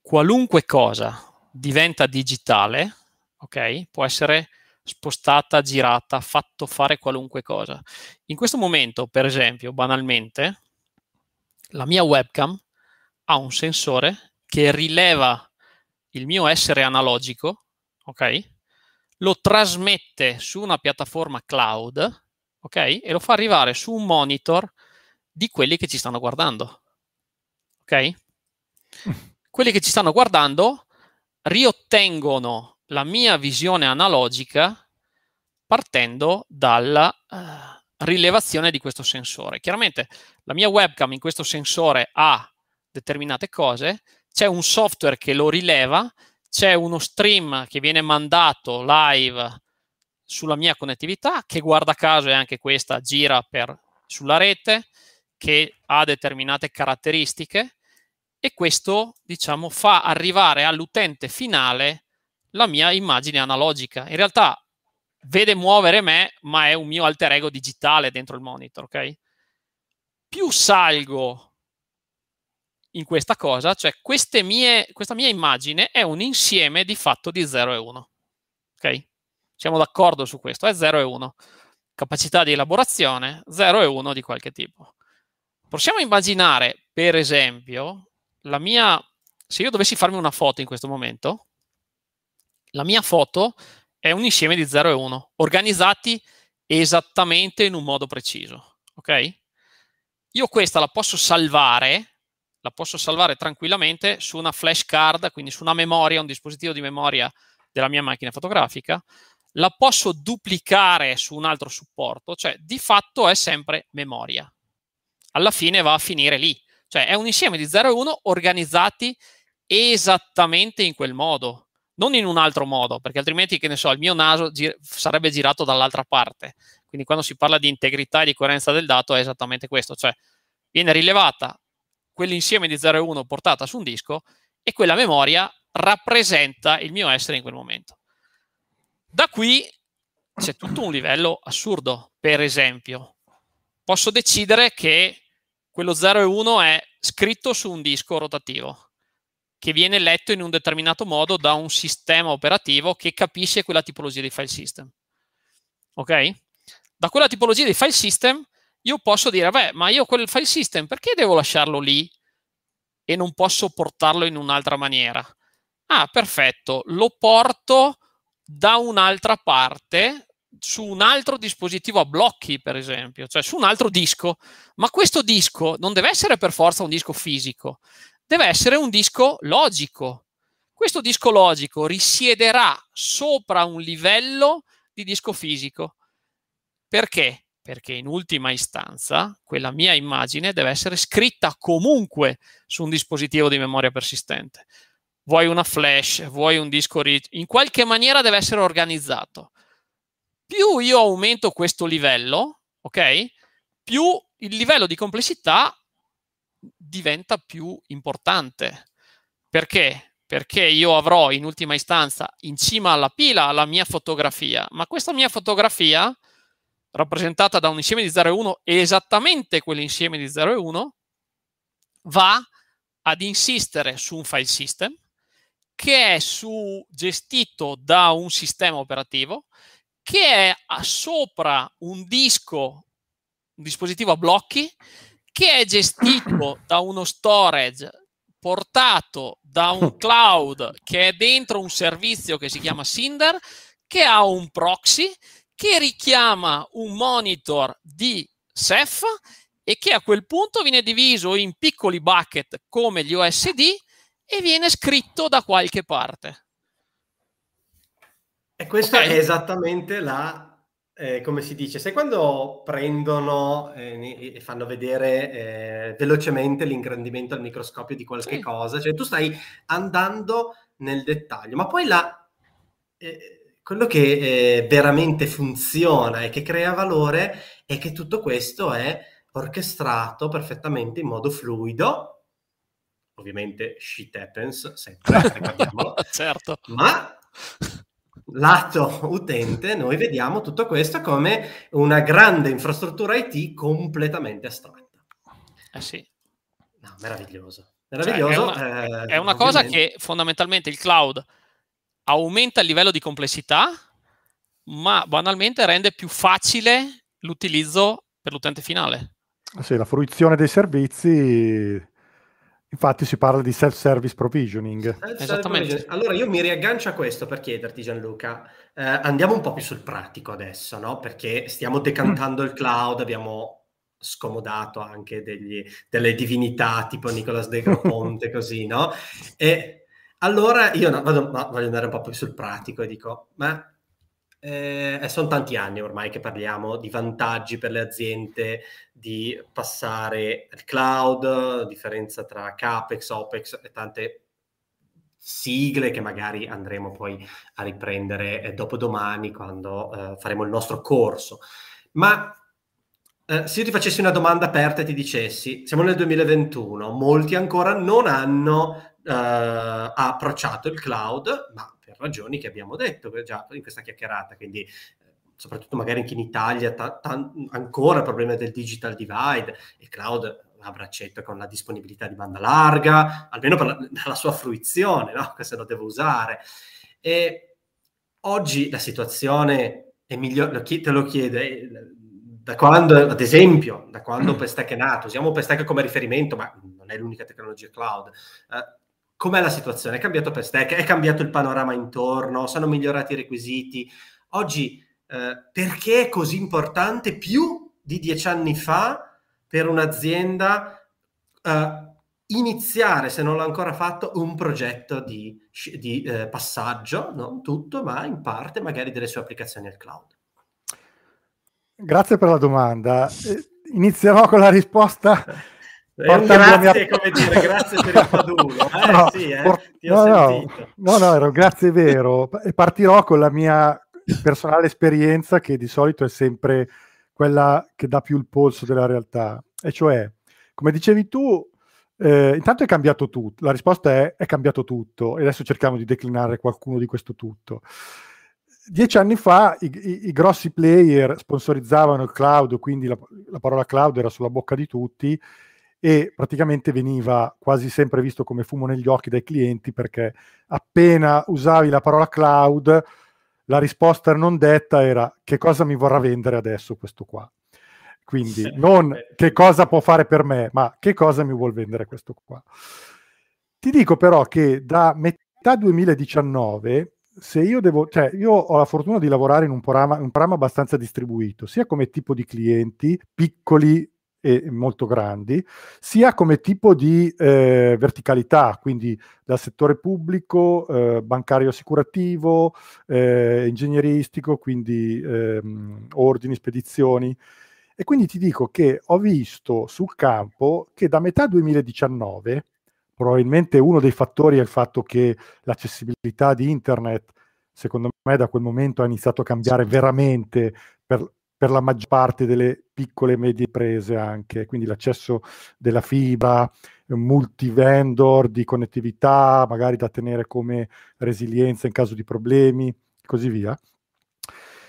Qualunque cosa diventa digitale, ok? Può essere spostata, girata, fatto fare qualunque cosa. In questo momento, per esempio, banalmente, la mia webcam ha un sensore che rileva il mio essere analogico, ok? Lo trasmette su una piattaforma cloud, ok? E lo fa arrivare su un monitor di quelli che ci stanno guardando. Ok? (laughs) quelli che ci stanno guardando riottengono la mia visione analogica partendo dalla uh, rilevazione di questo sensore. Chiaramente la mia webcam in questo sensore ha determinate cose, c'è un software che lo rileva c'è uno stream che viene mandato live sulla mia connettività, che guarda caso è anche questa, gira per, sulla rete, che ha determinate caratteristiche e questo, diciamo, fa arrivare all'utente finale la mia immagine analogica. In realtà vede muovere me, ma è un mio alter ego digitale dentro il monitor, ok? Più salgo in questa cosa, cioè mie, questa mia immagine è un insieme di fatto di 0 e 1. Ok? Siamo d'accordo su questo, è 0 e 1. Capacità di elaborazione 0 e 1 di qualche tipo. Possiamo immaginare, per esempio, la mia se io dovessi farmi una foto in questo momento, la mia foto è un insieme di 0 e 1, organizzati esattamente in un modo preciso, ok? io questa la posso salvare, la posso salvare tranquillamente su una flash card, quindi su una memoria, un dispositivo di memoria della mia macchina fotografica, la posso duplicare su un altro supporto, cioè di fatto è sempre memoria. Alla fine va a finire lì, cioè è un insieme di 0 e 1 organizzati esattamente in quel modo, non in un altro modo, perché altrimenti, che ne so, il mio naso gir- sarebbe girato dall'altra parte. Quindi quando si parla di integrità e di coerenza del dato è esattamente questo, cioè viene rilevata quell'insieme di 0 e 1 portata su un disco e quella memoria rappresenta il mio essere in quel momento. Da qui c'è tutto un livello assurdo. Per esempio, posso decidere che quello 0 e 1 è scritto su un disco rotativo che viene letto in un determinato modo da un sistema operativo che capisce quella tipologia di file system. Ok? Da quella tipologia di file system io posso dire, beh, ma io quel file system perché devo lasciarlo lì e non posso portarlo in un'altra maniera? Ah, perfetto, lo porto da un'altra parte su un altro dispositivo a blocchi, per esempio, cioè su un altro disco, ma questo disco non deve essere per forza un disco fisico, deve essere un disco logico. Questo disco logico risiederà sopra un livello di disco fisico. Perché? Perché in ultima istanza quella mia immagine deve essere scritta comunque su un dispositivo di memoria persistente vuoi una flash, vuoi un disco rich, in qualche maniera deve essere organizzato. Più io aumento questo livello, ok? Più il livello di complessità diventa più importante. Perché? Perché io avrò in ultima istanza in cima alla pila la mia fotografia, ma questa mia fotografia, rappresentata da un insieme di 0 e 1, esattamente quell'insieme di 0 e 1, va ad insistere su un file system che è su, gestito da un sistema operativo che è sopra un disco, un dispositivo a blocchi, che è gestito (clears throat) da uno storage portato da un (clears throat) cloud che è dentro un servizio che si chiama Cinder, che ha un proxy, che richiama un monitor di Ceph e che a quel punto viene diviso in piccoli bucket come gli OSD e viene scritto da qualche parte. E questa okay. è esattamente la, eh, come si dice, sai quando prendono eh, e fanno vedere eh, velocemente l'ingrandimento al microscopio di qualche sì. cosa, cioè tu stai andando nel dettaglio, ma poi la, eh, quello che eh, veramente funziona e che crea valore è che tutto questo è orchestrato perfettamente in modo fluido ovviamente shit happens, sempre, (laughs) certo. ma lato utente noi vediamo tutto questo come una grande infrastruttura IT completamente astratta. Eh sì. No, meraviglioso. Meraviglioso. Cioè, è una, eh, è una cosa che fondamentalmente il cloud aumenta il livello di complessità, ma banalmente rende più facile l'utilizzo per l'utente finale. Sì, la fruizione dei servizi Infatti si parla di self-service provisioning. Esattamente. Allora io mi riaggancio a questo per chiederti Gianluca, eh, andiamo un po' più sul pratico adesso, no? Perché stiamo decantando il cloud, abbiamo scomodato anche degli, delle divinità tipo Nicolas De Groponte, (laughs) così, no? E allora io no, vado, no, voglio andare un po' più sul pratico e dico, ma eh, sono tanti anni ormai che parliamo di vantaggi per le aziende di passare al cloud, differenza tra CAPEX, OPEX e tante sigle che magari andremo poi a riprendere eh, dopodomani quando eh, faremo il nostro corso. Ma eh, se io ti facessi una domanda aperta e ti dicessi, siamo nel 2021, molti ancora non hanno eh, approcciato il cloud, ma per ragioni che abbiamo detto già in questa chiacchierata, quindi eh, soprattutto magari anche in Italia ta- ta- ancora il problema del digital divide, il cloud a braccetto con la disponibilità di banda larga, almeno per la, (laughs) la sua fruizione, no? che se lo devo usare. E oggi la situazione è migliore, te lo chiede, eh, da quando, ad esempio, da quando OpenStack è nato, usiamo OpenStack come riferimento, ma non è l'unica tecnologia cloud. Eh, com'è la situazione? È cambiato per Stack, è cambiato il panorama intorno, sono migliorati i requisiti. Oggi, eh, perché è così importante più di dieci anni fa per un'azienda uh, iniziare, se non l'ha ancora fatto, un progetto di, di eh, passaggio, non tutto, ma in parte magari delle sue applicazioni al cloud? Grazie per la domanda. Eh, inizierò con la risposta. (laughs) Un grazie, mia... come dire, grazie per il fadulo. (laughs) Eh, no, sì, eh, por... no, no, no, no, era un grazie vero. E partirò con la mia personale esperienza, che di solito è sempre quella che dà più il polso della realtà. E cioè, come dicevi tu, eh, intanto è cambiato tutto. La risposta è è cambiato tutto. E adesso cerchiamo di declinare qualcuno di questo tutto dieci anni fa i, i, i, grossi player sponsorizzavano il cloud, quindi la, la, parola cloud era sulla bocca di tutti e praticamente veniva quasi sempre visto come fumo negli occhi dai clienti perché appena usavi la parola cloud la risposta non detta era che cosa mi vorrà vendere adesso questo qua. Quindi non che cosa può fare per me, ma che cosa mi vuol vendere questo qua. Ti dico però che da metà 2019 se io devo, cioè io ho la fortuna di lavorare in un programma, un programma abbastanza distribuito, sia come tipo di clienti, piccoli e molto grandi, sia come tipo di eh, verticalità, quindi dal settore pubblico, eh, bancario assicurativo, eh, ingegneristico, quindi ehm, ordini, spedizioni. E quindi ti dico che ho visto sul campo che da metà 2019 probabilmente uno dei fattori è il fatto che l'accessibilità di internet, secondo me, da quel momento ha iniziato a cambiare veramente per, per la maggior parte delle piccole e medie imprese anche, quindi l'accesso della fibra, multi-vendor di connettività, magari da tenere come resilienza in caso di problemi, così via.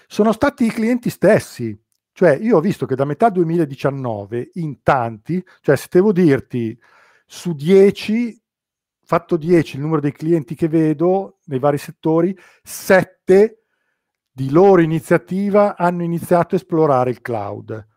Sono stati i clienti stessi, cioè io ho visto che da metà 2019 in tanti, cioè se devo dirti su 10, fatto 10 il numero dei clienti che vedo nei vari settori, 7 di loro iniziativa hanno iniziato a esplorare il cloud.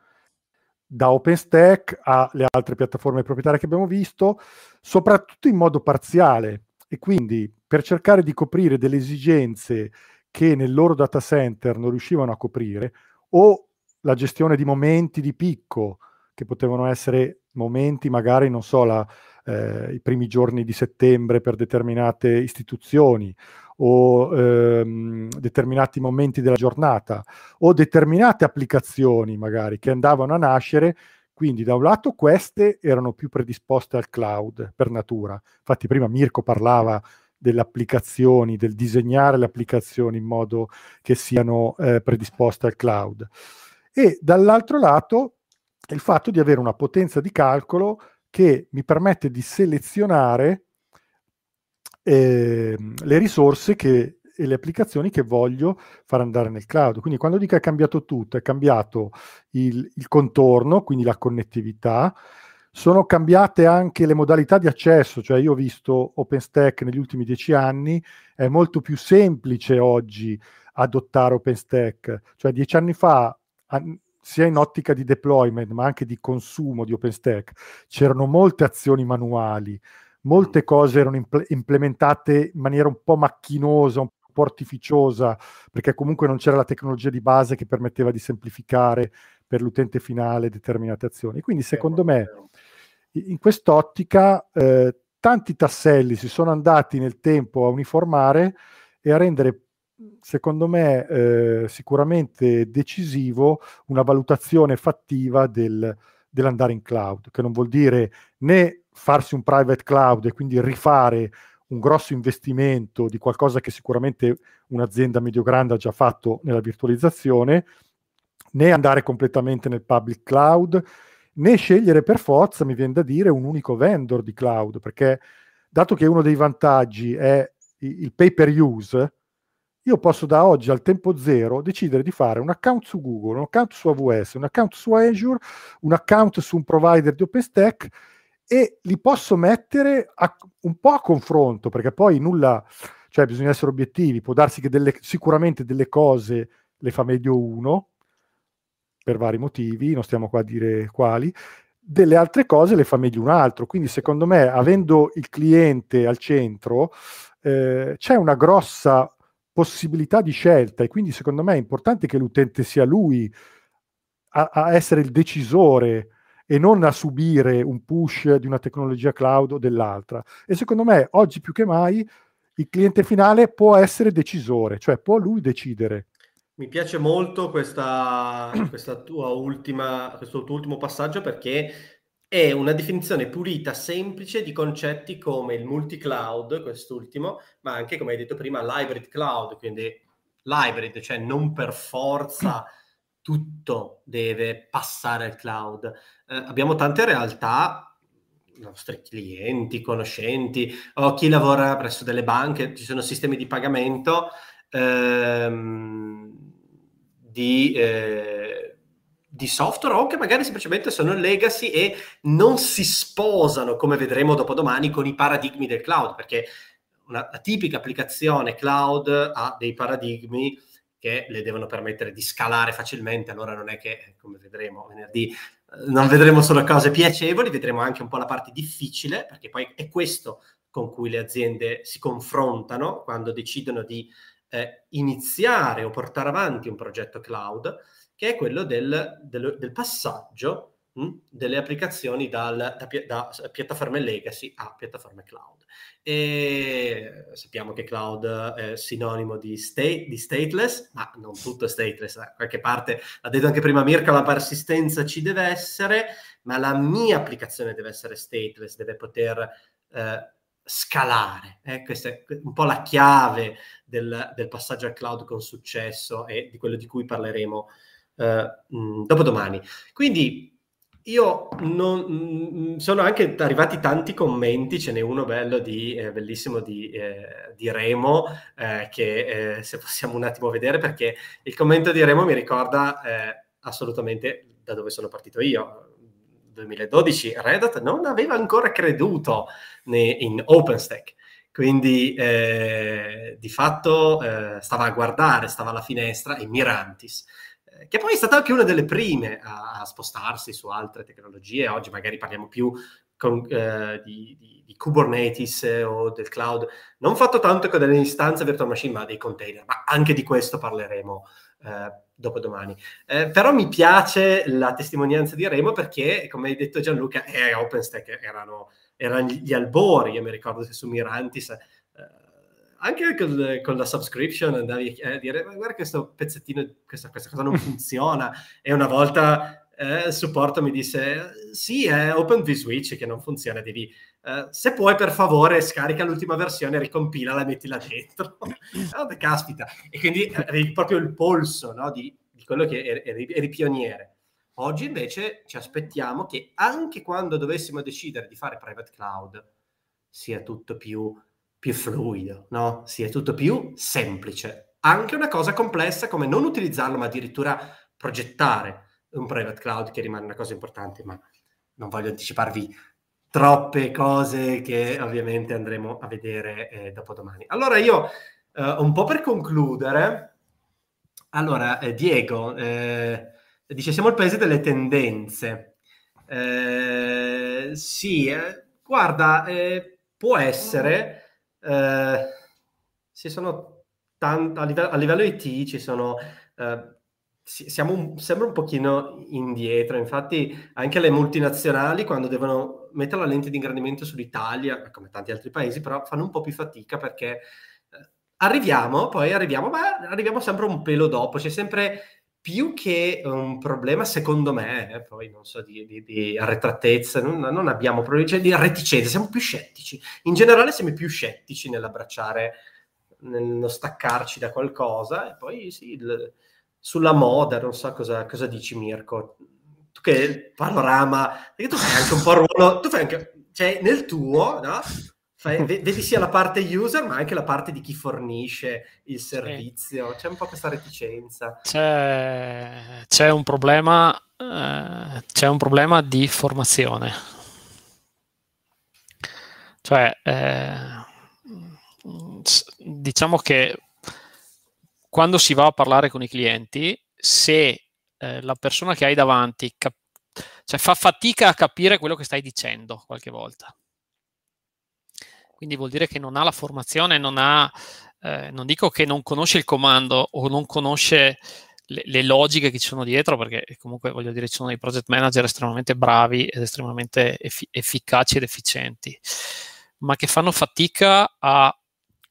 Da OpenStack alle altre piattaforme proprietarie che abbiamo visto, soprattutto in modo parziale. E quindi per cercare di coprire delle esigenze che nel loro data center non riuscivano a coprire, o la gestione di momenti di picco, che potevano essere momenti magari, non so, la, eh, i primi giorni di settembre per determinate istituzioni o ehm, determinati momenti della giornata o determinate applicazioni magari che andavano a nascere. Quindi da un lato queste erano più predisposte al cloud per natura. Infatti prima Mirko parlava delle applicazioni, del disegnare le applicazioni in modo che siano eh, predisposte al cloud. E dall'altro lato il fatto di avere una potenza di calcolo che mi permette di selezionare eh, le risorse che, e le applicazioni che voglio far andare nel cloud. Quindi quando dico è cambiato tutto, è cambiato il, il contorno, quindi la connettività, sono cambiate anche le modalità di accesso, cioè io ho visto OpenStack negli ultimi dieci anni, è molto più semplice oggi adottare OpenStack, cioè dieci anni fa sia in ottica di deployment ma anche di consumo di OpenStack, c'erano molte azioni manuali, molte cose erano impl- implementate in maniera un po' macchinosa, un po' artificiosa, perché comunque non c'era la tecnologia di base che permetteva di semplificare per l'utente finale determinate azioni. Quindi secondo me in quest'ottica eh, tanti tasselli si sono andati nel tempo a uniformare e a rendere secondo me eh, sicuramente decisivo una valutazione fattiva del, dell'andare in cloud, che non vuol dire né farsi un private cloud e quindi rifare un grosso investimento di qualcosa che sicuramente un'azienda medio-grande ha già fatto nella virtualizzazione, né andare completamente nel public cloud, né scegliere per forza, mi viene da dire, un unico vendor di cloud, perché dato che uno dei vantaggi è il pay per use, io posso da oggi al tempo zero decidere di fare un account su Google, un account su AWS, un account su Azure, un account su un provider di OpenStack e li posso mettere a, un po' a confronto, perché poi nulla, cioè bisogna essere obiettivi, può darsi che delle, sicuramente delle cose le fa meglio uno, per vari motivi, non stiamo qua a dire quali, delle altre cose le fa meglio un altro. Quindi secondo me, avendo il cliente al centro, eh, c'è una grossa possibilità di scelta e quindi secondo me è importante che l'utente sia lui a, a essere il decisore e non a subire un push di una tecnologia cloud o dell'altra. E secondo me oggi più che mai il cliente finale può essere decisore, cioè può lui decidere. Mi piace molto questa, questa tua ultima, questo tuo ultimo passaggio perché è una definizione pulita, semplice di concetti come il multi-cloud, quest'ultimo, ma anche, come hai detto prima, l'hybrid cloud, quindi l'hybrid, cioè non per forza (clears throat) tutto deve passare al cloud. Eh, abbiamo tante realtà, i nostri clienti, conoscenti, o chi lavora presso delle banche, ci sono sistemi di pagamento ehm, di... Eh, di software o che magari semplicemente sono legacy e non si sposano, come vedremo dopodomani, con i paradigmi del cloud, perché una, la tipica applicazione cloud ha dei paradigmi che le devono permettere di scalare facilmente, allora non è che, come vedremo venerdì, non vedremo solo cose piacevoli, vedremo anche un po' la parte difficile, perché poi è questo con cui le aziende si confrontano quando decidono di eh, iniziare o portare avanti un progetto cloud che è quello del, del, del passaggio mh, hm, delle applicazioni dal, da, da, piattaforme legacy a piattaforme cloud. E sappiamo che cloud è sinonimo di, state, di stateless, ma non tutto è stateless, da qualche parte, l'ha detto anche prima Mirka, la persistenza ci deve essere, ma la mia applicazione deve essere stateless, deve poter... Eh, scalare. Eh? Questa è un po' la chiave del, del, passaggio al cloud con successo e di quello di cui parleremo eh, dopodomani. Quindi io non, mh, sono anche arrivati tanti commenti, ce n'è uno bello di, eh, bellissimo di, eh, di Remo, eh, che eh, se possiamo un attimo vedere, perché il commento di Remo mi ricorda eh, assolutamente da dove sono partito io. 2012 Red Hat non aveva ancora creduto in OpenStack, quindi di fatto stava a guardare, stava alla finestra in Mirantis che poi è stata anche una delle prime a, a spostarsi su altre tecnologie. Oggi magari parliamo più con, eh, di, di, di, Kubernetes eh, o del cloud, non fatto tanto con delle istanze virtual machine, ma dei container, ma anche di questo parleremo eh, dopodomani. Eh, però mi piace la testimonianza di Remo perché, come hai detto Gianluca, eh, OpenStack erano, erano gli albori, io mi ricordo che su Mirantis anche con, con, la subscription andavi a dire ma guarda questo pezzettino, questa, questa cosa non (laughs) funziona e una volta eh, il supporto mi disse sì è Open vSwitch che non funziona devi eh, se puoi per favore scarica l'ultima versione ricompilala e mettila dentro (laughs) oh, caspita. E quindi avevi proprio il polso no, di, di, quello che eri, eri, eri pioniere. Oggi invece ci aspettiamo che anche quando dovessimo decidere di fare private cloud sia tutto più più fluido, no? Sia tutto più semplice. Anche una cosa complessa come non utilizzarlo, ma addirittura progettare un private cloud che rimane una cosa importante, ma non voglio anticiparvi troppe cose che ovviamente andremo a vedere eh, dopo domani. Allora io, eh, un po' per concludere, allora eh, Diego eh, dice siamo il paese delle tendenze. Eh, sì, eh, guarda, può essere eh, sono tant- a, livello, a livello IT ci sono eh, siamo un, sembra un pochino indietro, infatti anche le multinazionali quando devono mettere la lente di ingrandimento sull'Italia, come tanti altri paesi, però fanno un po' più fatica perché eh, arriviamo, poi arriviamo, ma arriviamo sempre un pelo dopo, c'è sempre più che un problema, secondo me, eh, poi non so, di, di, di arretratezza, non, non, abbiamo problemi, cioè di reticenza, siamo più scettici. In generale siamo più scettici nell'abbracciare, nello staccarci da qualcosa, e poi sì, il, sulla moda, non so cosa, cosa dici Mirko, tu che il panorama, perché tu fai anche un po' il ruolo, tu fai anche, cioè nel tuo, no? Fai, (laughs) vedi sia la parte user ma anche la parte di chi fornisce il servizio, c'è un po' questa reticenza. C'è, c'è un problema, eh, c'è un problema di formazione. Cioè, eh, diciamo che quando si va a parlare con i clienti, se eh, la persona che hai davanti cap- cioè, fa fatica a capire quello che stai dicendo qualche volta quindi vuol dire che non ha la formazione, non ha, eh, non dico che non conosce il comando o non conosce le, le, logiche che ci sono dietro, perché comunque voglio dire ci sono dei project manager estremamente bravi ed estremamente effi- efficaci ed efficienti, ma che fanno fatica a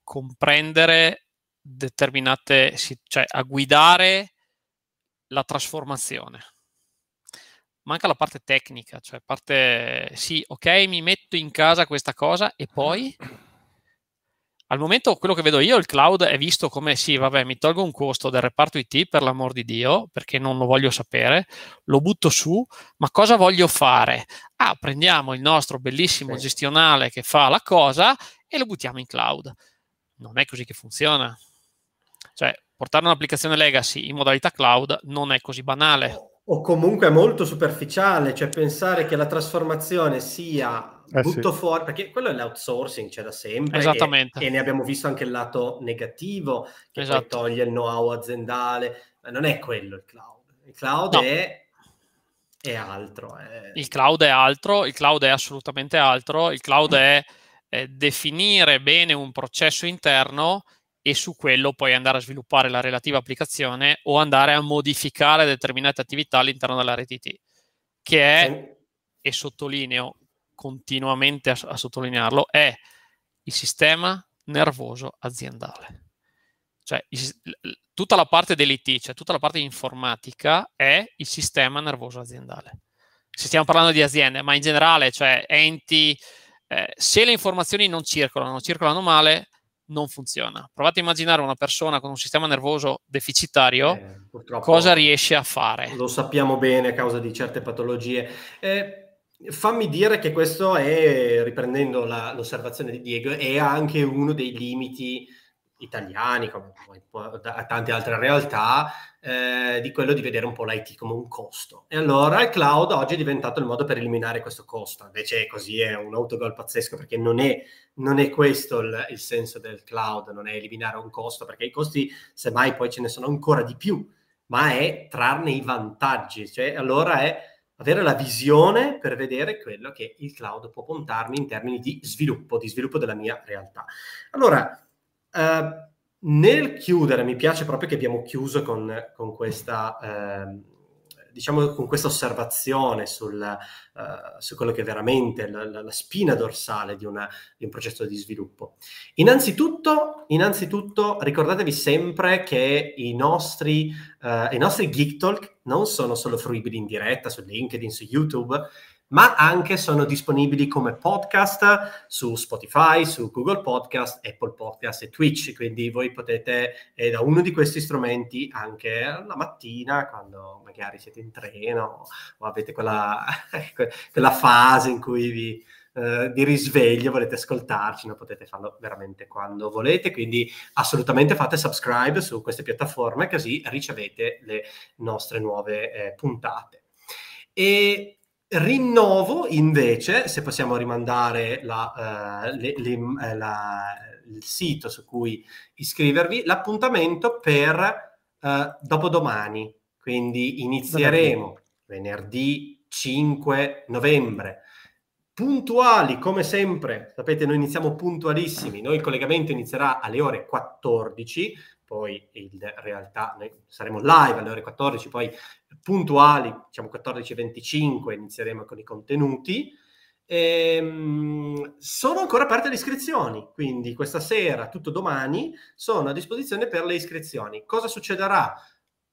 comprendere determinate, cioè a guidare la trasformazione. Manca la parte tecnica, cioè parte, sì, ok, mi metto in casa questa cosa e poi al momento quello che vedo io, il cloud è visto come sì, vabbè, mi tolgo un costo del reparto IT per l'amor di Dio, perché non lo voglio sapere, lo butto su, ma cosa voglio fare? Ah, prendiamo il nostro bellissimo sì. gestionale che fa la cosa e lo buttiamo in cloud. Non è così che funziona. Cioè, portare un'applicazione legacy in modalità cloud non è così banale o comunque è molto superficiale, cioè pensare che la trasformazione sia eh butto sì. fuori, perché quello è l'outsourcing, c'è da sempre. Esattamente. E, e, ne abbiamo visto anche il lato negativo, che esatto. poi toglie il know-how aziendale, ma non è quello il cloud. Il cloud no. è, è, altro. È... Il cloud è altro, il cloud è assolutamente altro, il cloud è, è definire bene un processo interno e su quello puoi andare a sviluppare la relativa applicazione o andare a modificare determinate attività all'interno della rete IT, che è, e sottolineo continuamente a, a sottolinearlo, è il sistema nervoso aziendale. Cioè, il, tutta la parte dell'IT, cioè tutta la parte informatica è il sistema nervoso aziendale. Se stiamo parlando di aziende, ma in generale, cioè enti, eh, se le informazioni non circolano, circolano male, non funziona. Provate a immaginare una persona con un sistema nervoso deficitario, eh, cosa riesce a fare? Lo sappiamo bene a causa di certe patologie. Eh, fammi dire che questo è, riprendendo la, l'osservazione di Diego, è anche uno dei limiti italiani, come da tante altre realtà, eh, di quello di vedere un po' l'IT come un costo. E allora il cloud oggi è diventato il modo per eliminare questo costo. Invece così è un autogol pazzesco perché non è, non è questo il, il, senso del cloud, non è eliminare un costo, perché i costi semmai poi ce ne sono ancora di più, ma è trarne i vantaggi. Cioè, allora è avere la visione per vedere quello che il cloud può puntarmi in termini di sviluppo, di sviluppo della mia realtà. Allora, Uh, nel chiudere, mi piace proprio che abbiamo chiuso con, con questa, eh, diciamo, con questa osservazione sul, uh, su quello che è veramente la, la, la spina dorsale di, una, di, un processo di sviluppo. Innanzitutto, innanzitutto ricordatevi sempre che i nostri, uh, i nostri Geek Talk non sono solo fruibili in diretta su LinkedIn, su YouTube, ma anche sono disponibili come podcast su Spotify, su Google Podcast, Apple Podcast e Twitch, quindi voi potete eh, da uno di questi strumenti anche la mattina quando magari siete in treno o avete quella, (laughs) quella fase in cui vi, eh, di risveglio volete ascoltarci, no? potete farlo veramente quando volete, quindi assolutamente fate subscribe su queste piattaforme così ricevete le nostre nuove eh, puntate. E Rinnovo invece, se possiamo rimandare la, uh, le, le, eh, la, il sito su cui iscrivervi, l'appuntamento per uh, dopodomani. Quindi inizieremo venerdì 5 novembre. Puntuali come sempre, sapete, noi iniziamo puntualissimi. Noi il collegamento inizierà alle ore 14, poi in realtà noi saremo live alle ore 14, poi puntuali, diciamo 14.25, inizieremo con i contenuti. Ehm, sono ancora aperte le iscrizioni, quindi questa sera, tutto domani, sono a disposizione per le iscrizioni. Cosa succederà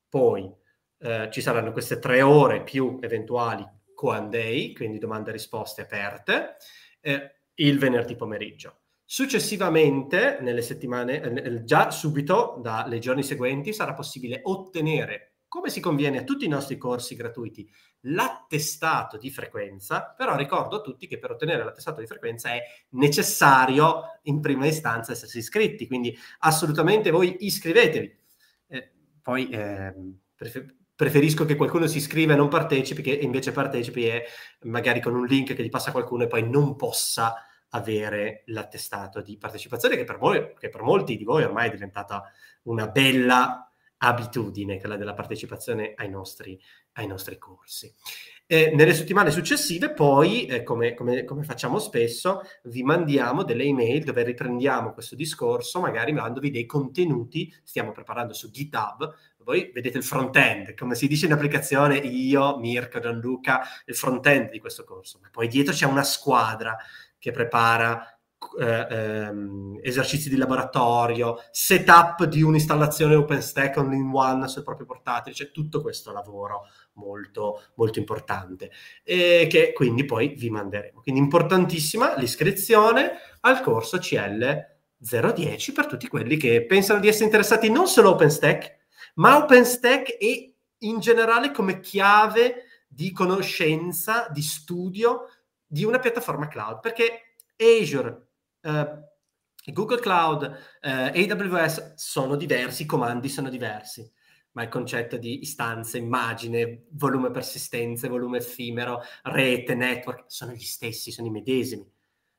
poi? Eh, ci saranno queste tre ore più eventuali Q&A, quindi domande e risposte aperte, eh, il venerdì pomeriggio. Successivamente, nelle settimane, eh, già subito dalle giorni seguenti, sarà possibile ottenere, come si conviene a tutti i nostri corsi gratuiti, l'attestato di frequenza, però ricordo a tutti che per ottenere l'attestato di frequenza è necessario in prima istanza essersi iscritti, quindi assolutamente voi iscrivetevi. Eh, poi eh, preferisco che qualcuno si iscriva e non partecipi, che invece partecipi e magari con un link che gli passa qualcuno e poi non possa avere l'attestato di partecipazione che per, voi, che per molti di voi ormai è diventata una bella abitudine, quella della partecipazione ai nostri, ai nostri corsi. Eh, nelle settimane successive poi, eh, come, come, come, facciamo spesso, vi mandiamo delle email dove riprendiamo questo discorso, magari mandandovi dei contenuti, stiamo preparando su GitHub, voi vedete il front-end, come si dice in applicazione, io, Mirko, Gianluca, il front-end di questo corso, ma poi dietro c'è una squadra che prepara eh, ehm, esercizi di laboratorio, setup di un'installazione OpenStack all-in-one sul proprio portatile, c'è tutto questo lavoro molto, molto importante e che quindi poi vi manderemo. Quindi importantissima l'iscrizione al corso CL 010 per tutti quelli che pensano di essere interessati non solo a OpenStack, ma OpenStack e in generale come chiave di conoscenza, di studio di una piattaforma cloud, perché Azure, eh, Google Cloud, eh, AWS sono diversi, i comandi sono diversi, ma il concetto di istanza, immagine, volume persistenze, volume effimero, rete, network, sono gli stessi, sono i medesimi.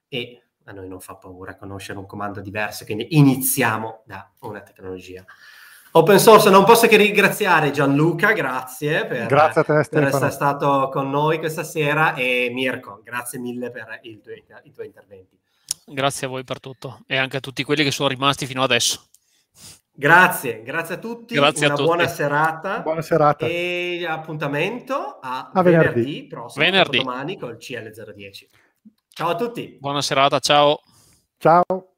E a noi non fa paura conoscere un comando diverso, quindi iniziamo da una tecnologia. Open source, non posso che ringraziare Gianluca, grazie per, grazie te, per essere stato con noi questa sera e Mirko, grazie mille per il tuo, i tuoi interventi. Grazie a voi per tutto e anche a tutti quelli che sono rimasti fino adesso. Grazie, grazie a tutti, grazie una a tutti. buona serata. Buona serata. E appuntamento a, a venerdì, venerdì prossimo, venerdì. domani col CL010. Ciao a tutti. Buona serata, ciao. Ciao.